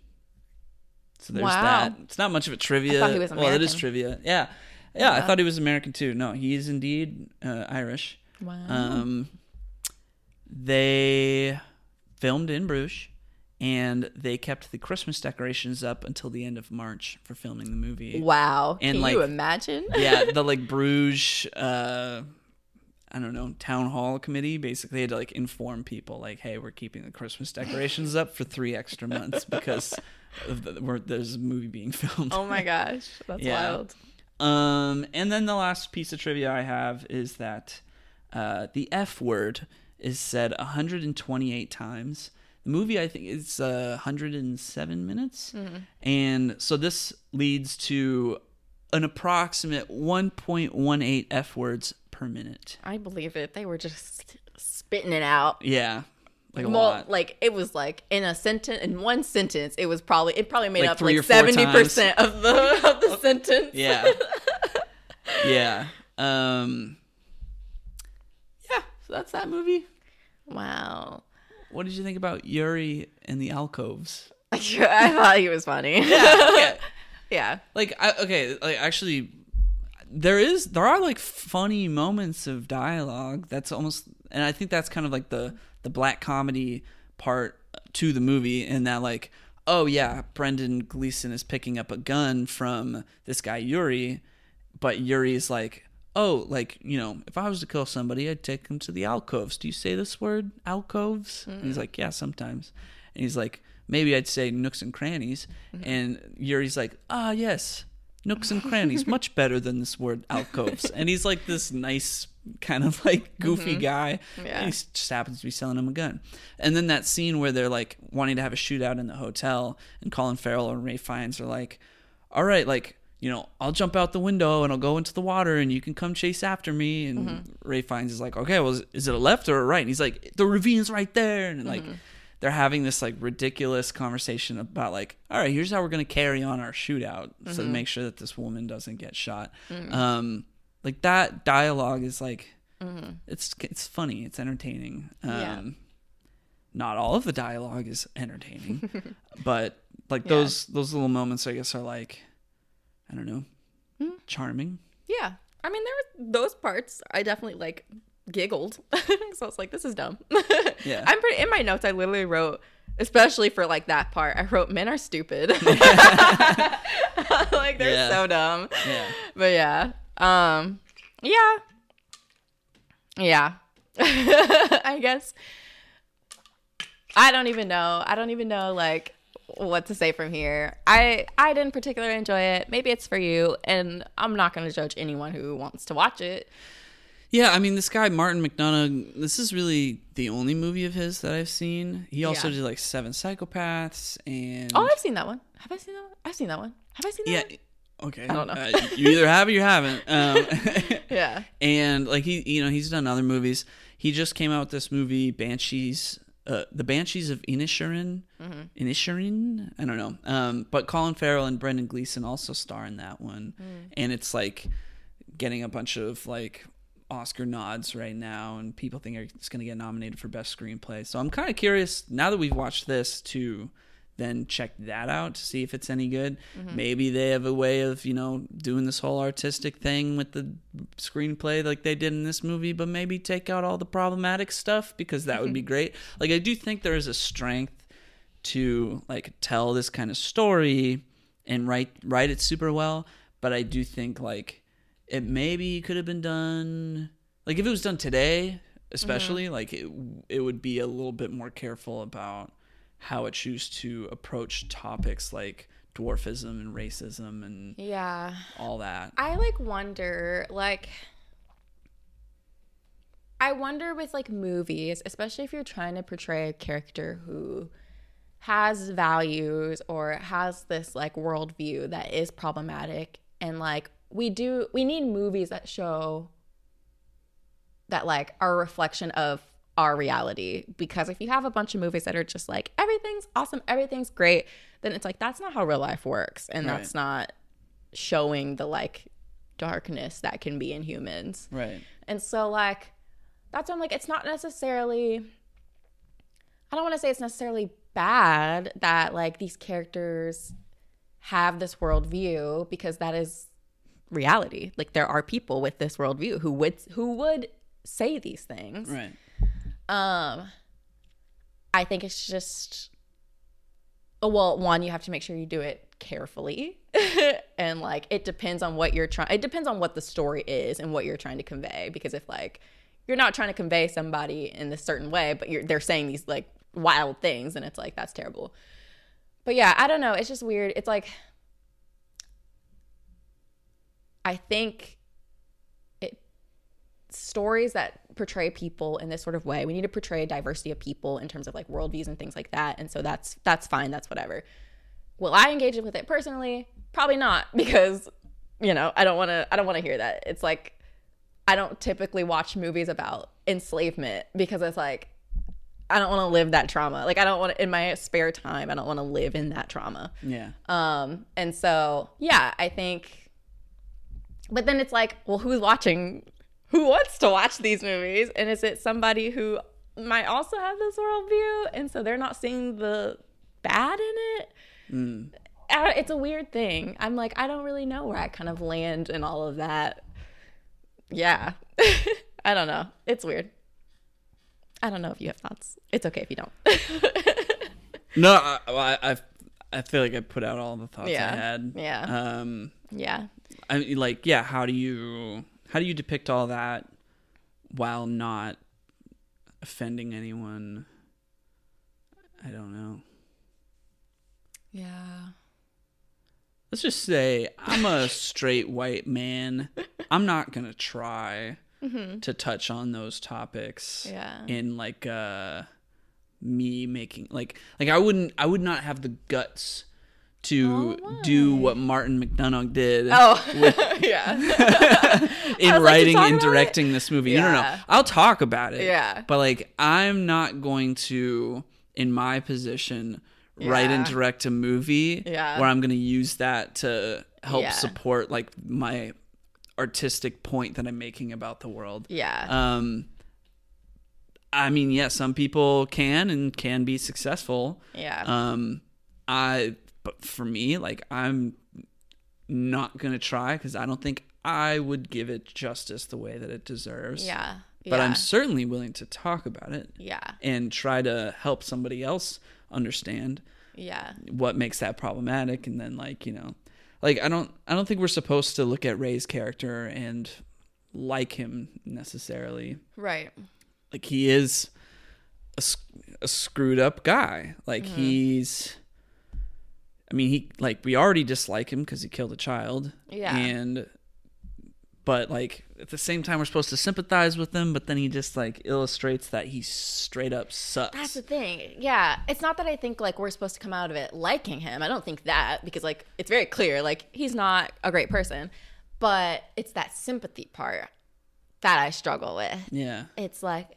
So there's Wow. that. It's not much of a trivia. I thought he was Well, it is trivia. Yeah. Yeah, I thought he was American too. No, he is indeed uh, Irish. Wow. Um, they filmed in Bruges, and they kept the Christmas decorations up until the end of March for filming the movie. wow. and, Can like- you imagine? yeah, [laughs] the like Bruges, uh, I don't know, town hall committee basically had to like inform people, like, hey, we're keeping the Christmas decorations up for three extra months because of the, we're, there's a movie being [laughs] filmed. oh my gosh. That's Yeah. wild. Um, and then the last piece of trivia I have is that uh, the F word is said 128 times. The movie, I think, is uh, 107 minutes. And so this leads to an approximate 1.18 F words per minute. I believe it. They were just spitting it out. Yeah. Like a Well, lot. like it was like in a sentence, in one sentence, it was probably it probably made Like up like seventy percent of the of the [laughs] sentence. Yeah. yeah. Um, yeah. So that's that movie. Wow. What did you think about Yuri and the alcoves? [laughs] I thought he was funny. yeah. [laughs] yeah. like I, okay like actually there is there are like funny moments of dialogue that's almost and i think that's kind of like the the black comedy part to the movie in that like oh yeah brendan gleeson is picking up a gun from this guy yuri but yuri's like oh like you know if i was to kill somebody i'd take him to the alcoves. Do you say this word alcoves? And he's like yeah sometimes. And he's like maybe i'd say nooks and crannies. And yuri's like ah yes nooks and crannies much [laughs] better than this word alcoves. And he's like this nice kind of like goofy guy. Yeah. he just happens to be selling him a gun. And then that scene where they're like wanting to have a shootout in the hotel and colin farrell and ralph fiennes are like all right like you know i'll jump out the window and i'll go into the water and you can come chase after me. And mm-hmm. ralph fiennes is like okay well is, is it a left or a right? And he's like the ravine's right there. And like mm-hmm. they're having this like ridiculous conversation about like all right here's how we're going to carry on our shootout so to mm-hmm. make sure that this woman doesn't get shot. Um like that dialogue is like it's it's funny. It's entertaining. Um Yeah. not all of the dialogue is entertaining [laughs] but like Yeah. those those little moments i guess are like i don't know Hmm. charming Yeah. I mean, there were those parts. I definitely like giggled. [laughs] so I was like, this is dumb. [laughs] Yeah. I'm pretty in my notes. I literally wrote, especially for like that part. I wrote, "Men are stupid." [laughs] like they're Yeah. so dumb. yeah But yeah. Um. Yeah. Yeah. I guess. I don't even know. I don't even know like what to say from here. I I didn't particularly enjoy it. Maybe it's for you, and I'm not going to judge anyone who wants to watch it. Yeah, I mean, this guy Martin McDonagh. This is really the only movie of his that I've seen. He also Yeah. did like Seven Psychopaths and Oh, I've seen that one. Have I seen that one? I've seen that one. Have I seen that yeah. one? Okay, I don't know. Uh, you either have or you haven't. [laughs] Um, [laughs] Yeah. and like he, you know, he's done other movies. He just came out with this movie, Banshees, uh, the Banshees of Inisherin. Mm-hmm. Inisherin, I don't know. Um, but Colin Farrell and Brendan Gleeson also star in that one, Mm. and it's like getting a bunch of like Oscar nods right now, and people think it's going to get nominated for best screenplay. So I'm kind of curious now that we've watched this to then check that out to see if it's any good. Mm-hmm. Maybe they have a way of you know doing this whole artistic thing with the screenplay like they did in this movie, but maybe take out all the problematic stuff because that would be mm-hmm. great. Like I do think there is a strength to like tell this kind of story and write write it super well but i do think like it maybe could have been done like if it was done today especially mm-hmm. like it, it would be a little bit more careful about how it choose to approach topics like dwarfism and racism and Yeah. all that I like wonder like I wonder with like movies, especially if you're trying to portray a character who has values or has this like worldview that is problematic and like we do we need movies that show that like are a reflection of our reality because if you have a bunch of movies that are just like everything's awesome everything's great then it's like that's not how real life works and Right. that's not showing the like darkness that can be in humans. Right. And so like that's why I'm like it's not necessarily I don't want to say it's necessarily bad that like these characters have this worldview because that is reality. Like there are people with this worldview who would who would say these things. Right. Um I think it's just oh, well, one, you have to make sure you do it carefully. [laughs] and like it depends on what you're trying it depends on what the story is and what you're trying to convey. Because if like you're not trying to convey somebody in this certain way, but you're they're saying these like wild things and it's like that's terrible. But yeah, I don't know. It's just weird. It's like I think stories that portray people in this sort of way. We need to portray a diversity of people in terms of like worldviews and things like that. And so that's that's fine. That's whatever. Will I engage with it personally? Probably not [laughs] because you know I don't want to. I don't want to hear that. It's like I don't typically watch movies about enslavement because it's like I don't want to live that trauma. Like I don't want to in my spare time. I don't want to live in that trauma. Yeah. Um, and so yeah, I think. But then it's like, well, who's watching? Who wants to watch these movies? And is it somebody who might also have this worldview, and so they're not seeing the bad in it? Mm. It's a weird thing. I'm like, I don't really know where I kind of land in all of that. Yeah, [laughs] I don't know. It's weird. I don't know if you have thoughts. It's okay if you don't. No, [laughs] I, I, I- I feel like I put out all the thoughts Yeah. I had. Yeah. Um, yeah. I mean, like, yeah. How do you how do you depict all that while not offending anyone? I don't know. Yeah. Let's just say I'm a straight white man. [laughs] I'm not gonna try to touch on those topics. Mm-hmm. Yeah. In like uh me making like like I wouldn't I would not have the guts to Oh, do what Martin McDonagh did Oh, [laughs] yeah. [laughs] in was like, writing and directing this movie. No, no, no. Yeah. I'll talk about it. Yeah. But like I'm not going to in my position write and direct a movie Yeah. where I'm going to use that to help Yeah. support like my artistic point that I'm making about the world. yeah. Um I mean, yeah, some people can and can be successful. yeah. Um, I, but for me, like, I'm not gonna try because I don't think I would give it justice the way that it deserves. yeah. But yeah. I'm certainly willing to talk about it Yeah. and try to help somebody else understand Yeah. what makes that problematic, and then like you know, like I don't, I don't think we're supposed to look at Ray's character and like him necessarily Right. like he is a, a screwed up guy like Mm-hmm. he's i mean he like we already dislike him because he killed a child Yeah. and but like at the same time we're supposed to sympathize with him but then he just like illustrates that he straight up sucks That's the thing. Yeah. It's not that I think like we're supposed to come out of it liking him. I don't think that because like it's very clear like he's not a great person. But it's that sympathy part that I struggle with. yeah It's like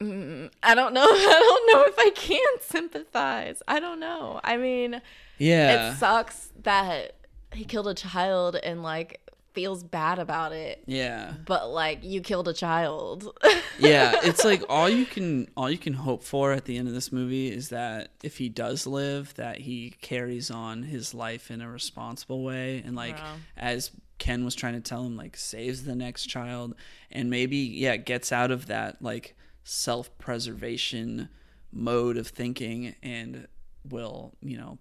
mm, I don't know. [laughs] I don't know if I can sympathize. I don't know. I mean, yeah it sucks that he killed a child and like feels bad about it. yeah But like you killed a child. [laughs] yeah it's like all you can all you can hope for at the end of this movie is that if he does live that he carries on his life in a responsible way and like Wow. as ken was trying to tell him like saves the next child and maybe yeah gets out of that like self-preservation mode of thinking and will you know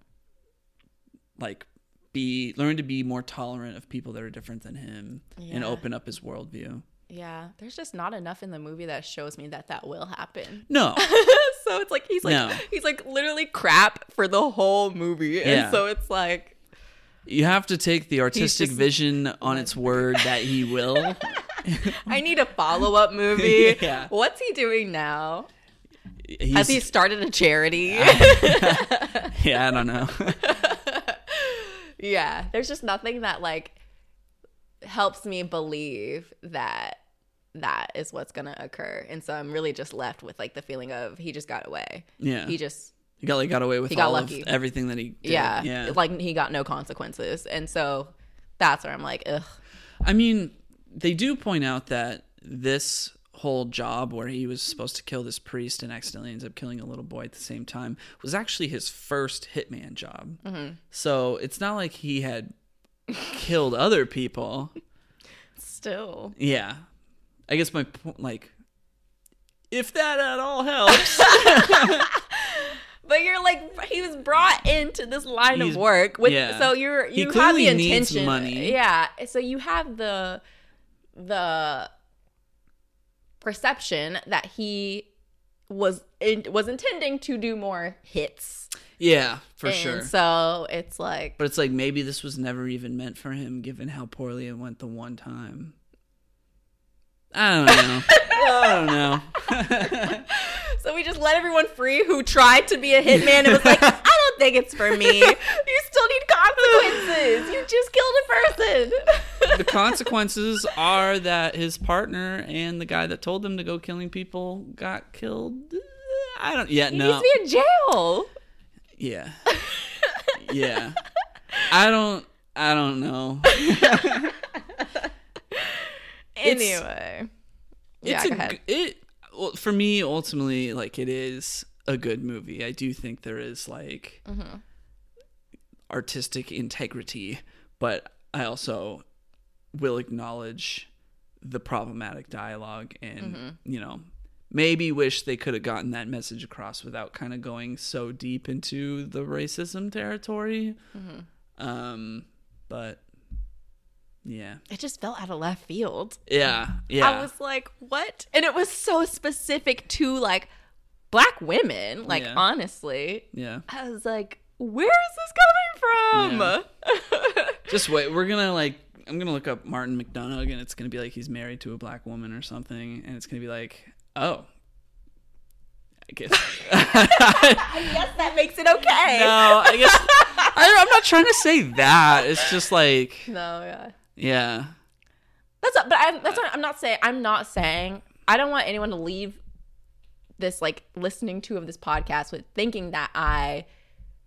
like be learn to be more tolerant of people that are different than him and open up his worldview yeah, there's just not enough in the movie that shows me that that will happen. no [laughs] so it's like he's like No. he's like literally crap for the whole movie, and so it's like You have to take the artistic just- vision on its word that he will. [laughs] I need a follow up movie. [laughs] Yeah. What's he doing now? He's, Has he started a charity? [laughs] [laughs] yeah, I don't know. yeah, there's just nothing that like helps me believe that that is what's gonna occur, and so I'm really just left with like the feeling of he just got away. Yeah, He just he got like got away with he got lucky. of everything that he did. yeah, yeah, like he got no consequences, and so that's where I'm like, ugh. I mean, they do point out that this whole job where he was supposed to kill this priest and accidentally ends up killing a little boy at the same time was actually his first hitman job. Mm-hmm. So it's not like he had killed other people. Still. Yeah. I guess my point, like, if that at all helps. [laughs] But you're like he was brought into this line He's- of work with yeah. so you're He you have the intention money. Yeah. So you have the the perception that he was in, was intending to do more hits. yeah, for And sure. So it's like But it's like maybe this was never even meant for him, given how poorly it went the one time. I don't know. [laughs] I don't know. [laughs] so we just let everyone free who tried to be a hitman and was like, [laughs] I don't think it's for me. You still need consequences. You just killed a person. The consequences are that his partner and the guy that told them to go killing people got killed. I don't. yet Yeah, He no. needs to be in jail. yeah, yeah. I don't. I don't know. [laughs] Anyway. Yeah, it's go a, ahead. it well, for me ultimately like it is a good movie. I do think there is like Mm-hmm. artistic integrity, but I also will acknowledge the problematic dialogue and Mm-hmm. you know maybe wish they could have gotten that message across without kind of going so deep into the racism territory. Mm-hmm. Um, but yeah, It just felt out of left field. yeah, yeah. I was like, what? And it was so specific to like black women. Like, Yeah. honestly, yeah. I was like, where is this coming from? [laughs] Just wait. We're gonna like. I'm gonna look up Martin McDonagh, and it's gonna be like he's married to a black woman or something, and it's gonna be like, oh, I guess. [laughs] I guess that makes it okay. no, I guess [laughs] I, I'm not trying to say that. It's just like, No, yeah. yeah, That's but I'm that's what I'm not saying. I'm not saying I don't want anyone to leave this like listening to of this podcast with thinking that I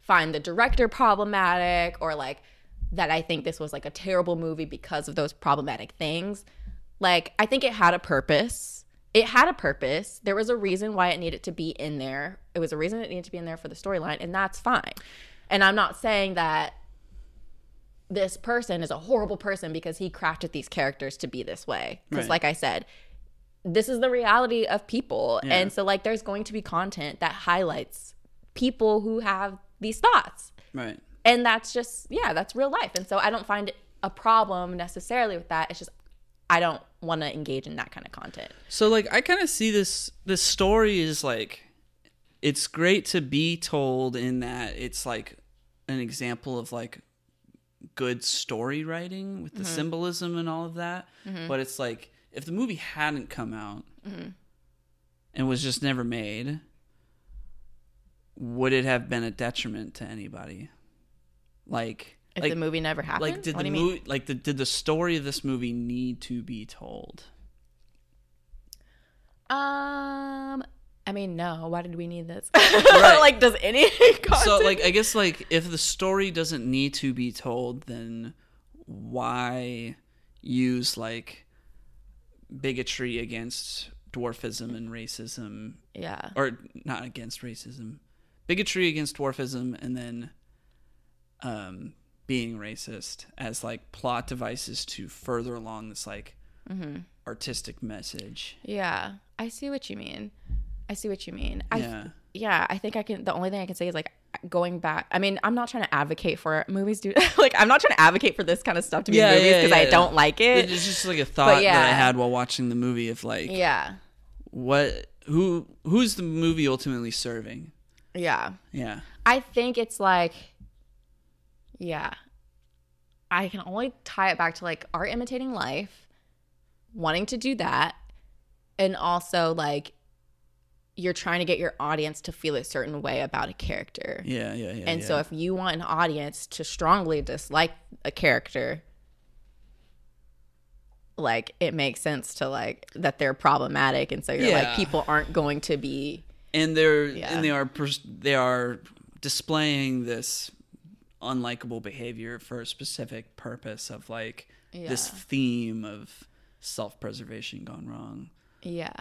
find the director problematic or like that I think this was like a terrible movie because of those problematic things. Like I think it had a purpose. It had a purpose. There was a reason why it needed to be in there. It was a reason it needed to be in there for the storyline, and that's fine. And I'm not saying that this person is a horrible person because he crafted these characters to be this way. Because, Right. like I said, this is the reality of people. Yeah. And so, like, there's going to be content that highlights people who have these thoughts. right. And that's just, yeah, that's real life. And so, I don't find it a problem necessarily with that. It's just, I don't want to engage in that kind of content. So like I kind of see this this story is like it's great to be told in that it's like an example of like good story writing with the mm-hmm. symbolism and all of that. Mm-hmm. But it's like if the movie hadn't come out mm-hmm. and was just never made, would it have been a detriment to anybody? Like If like the movie never happened, like did what the do you mean? movie like the, did the story of this movie need to be told? Um, I mean, no. Why did we need this? [laughs] [laughs] like, does any [laughs] content? so like i guess like if the story doesn't need to be told then why use like bigotry against dwarfism and racism yeah, or not against racism bigotry against dwarfism and then um being racist as like plot devices to further along this like artistic message yeah. I see what you mean. I see what you mean. I yeah yeah, I think I can. The only thing I can say is like going back. I mean, I'm not trying to advocate for movies. Do [laughs] like I'm not trying to advocate for this kind of stuff to be Yeah, in movies because yeah, I yeah. don't like it. it's just like a thought that i had while watching the movie of like yeah, what who who's the movie ultimately serving yeah. yeah I think it's like, yeah. I can only tie it back to like art imitating life, wanting to do that, and also like you're trying to get your audience to feel a certain way about a character. yeah yeah yeah And yeah. so if you want an audience to strongly dislike a character, like it makes sense to like that they're problematic and so you're Yeah. like people aren't going to be and they're Yeah. and they are pers- they are displaying this unlikable behavior for a specific purpose of like this theme of self-preservation gone wrong. Yeah.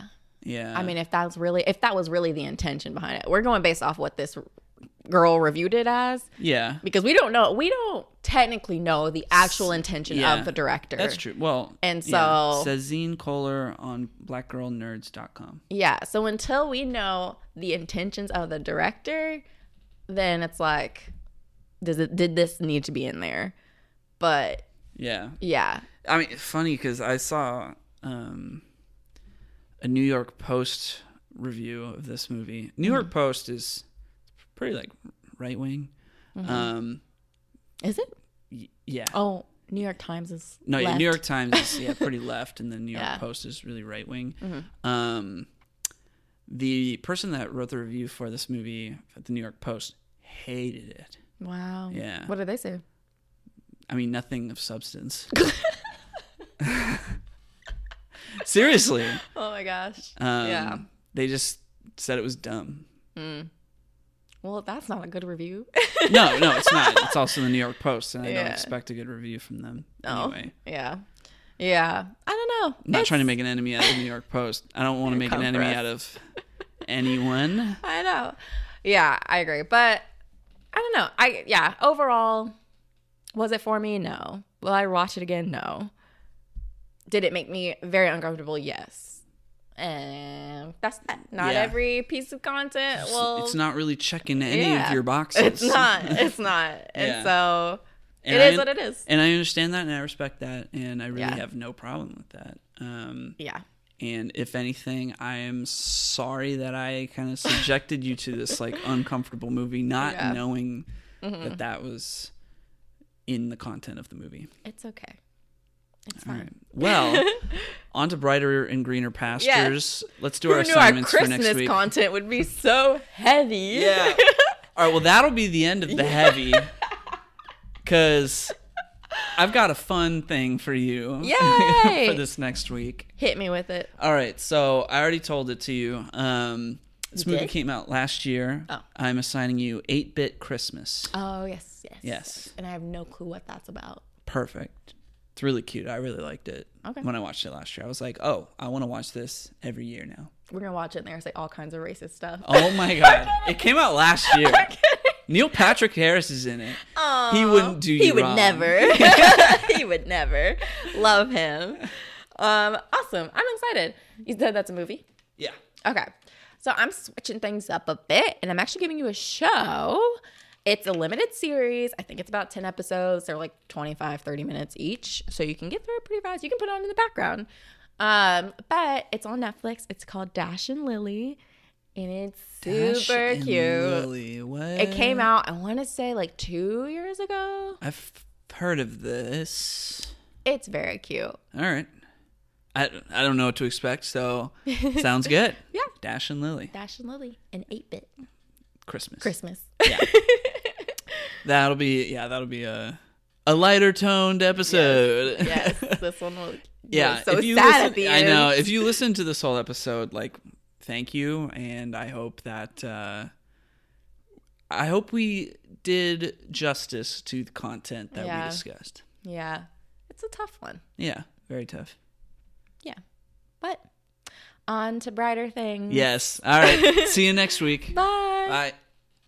Yeah. I mean, if that's really if that was really the intention behind it, we're going based off what this girl reviewed it as yeah. because we don't know we don't technically know the actual intention Yeah, of the director. That's true. Well, And yeah, so- says Zine Kohler on blackgirlnerds.com. Yeah. So until we know the intentions of the director, then it's like, does it did this need to be in there? But Yeah. yeah, I mean, funny because I saw um, a New York Post review of this movie. New Mm-hmm. York Post is pretty like right wing. Mm-hmm. Um, is it? y- yeah. Oh, New York Times is no, yeah. New York Times is yeah pretty [laughs] left, and the New York Yeah. Mm-hmm. Post is really right wing. Um, the person that wrote the review for this movie at the New York Post hated it. Wow. Yeah. What did they say? I mean, nothing of substance. [laughs] [laughs] Seriously. Oh my gosh. Um, Yeah. They just said it was dumb. Well, that's not a good review. No, no, it's not. [laughs] It's also the New York Post, and I don't expect a good review from them. Oh. Anyway, yeah. Yeah. I don't know. I'm not It's- trying to make an enemy out of the New York Post. I don't want to make an enemy out of anyone. I know. Yeah, I agree. But I don't know. I yeah, overall was it for me? No. Will I watch it again? No. Did it make me very uncomfortable? Yes. And that's that. Not Yeah. every piece of content will it's not really checking any yeah. of your boxes. It's [laughs] not. It's not. And Yeah. so And it is I- what it is. And I understand that, and I respect that, and I really have no problem with that. Um, Yeah. And if anything, I am sorry that I kind of subjected you to this like [laughs] uncomfortable movie, not Yeah. Mm-hmm. knowing that that was in the content of the movie. It's okay. It's All fine. right. Well, [laughs] on to brighter and greener pastures. Let's do our Who our assignments for next week. content would be so heavy? Yeah. All right. Well, that'll be the end of the [laughs] heavy, because I've got a fun thing for you [laughs] Yay! for this next week. Hit me with it. All right, so I already told it to you. Um, this You movie did? came out last year. Oh. I'm assigning you 8 Bit Christmas. Oh yes, yes, Yes. And I have no clue what that's about. Perfect. It's really cute. I really liked it. Okay. When I watched it last year, I was like, oh, I want to watch this every year now. We're gonna watch it and they're say all kinds of racist stuff. Oh my God. [laughs] it came out last year. Neil Patrick Harris is in it. he wouldn't do you He would wrong. never. [laughs] [laughs] he would never. Love him. Um, awesome. I'm excited. You said that's a movie? Yeah. Okay. So I'm switching things up a bit and I'm actually giving you a show. It's a limited series. I think it's about 10 episodes. They're like 25, 30 minutes each. So you can get through it pretty fast. You can put it on in the background. Um, but it's on Netflix. It's called Dash and Lily. And it's Dash super and cute. It came out, I want to say like two years ago. I've heard of this. It's very cute. All right. I, I don't know what to expect, so [laughs] sounds good. Yeah. Dash and Lily. Dash and Lily, an 8 bit Christmas. Christmas. Yeah. [laughs] that'll be yeah, that'll be a a lighter toned episode. yes, [laughs] this one was, yeah. so if you sad listen, at the end. I know. If you listen to this whole episode, like thank you and I hope that uh I hope we did justice to the content that Yeah. we discussed. Yeah, it's a tough one. Yeah, very tough. Yeah, but on to brighter things. Yes. All right. [laughs] See you next week. Bye. Bye.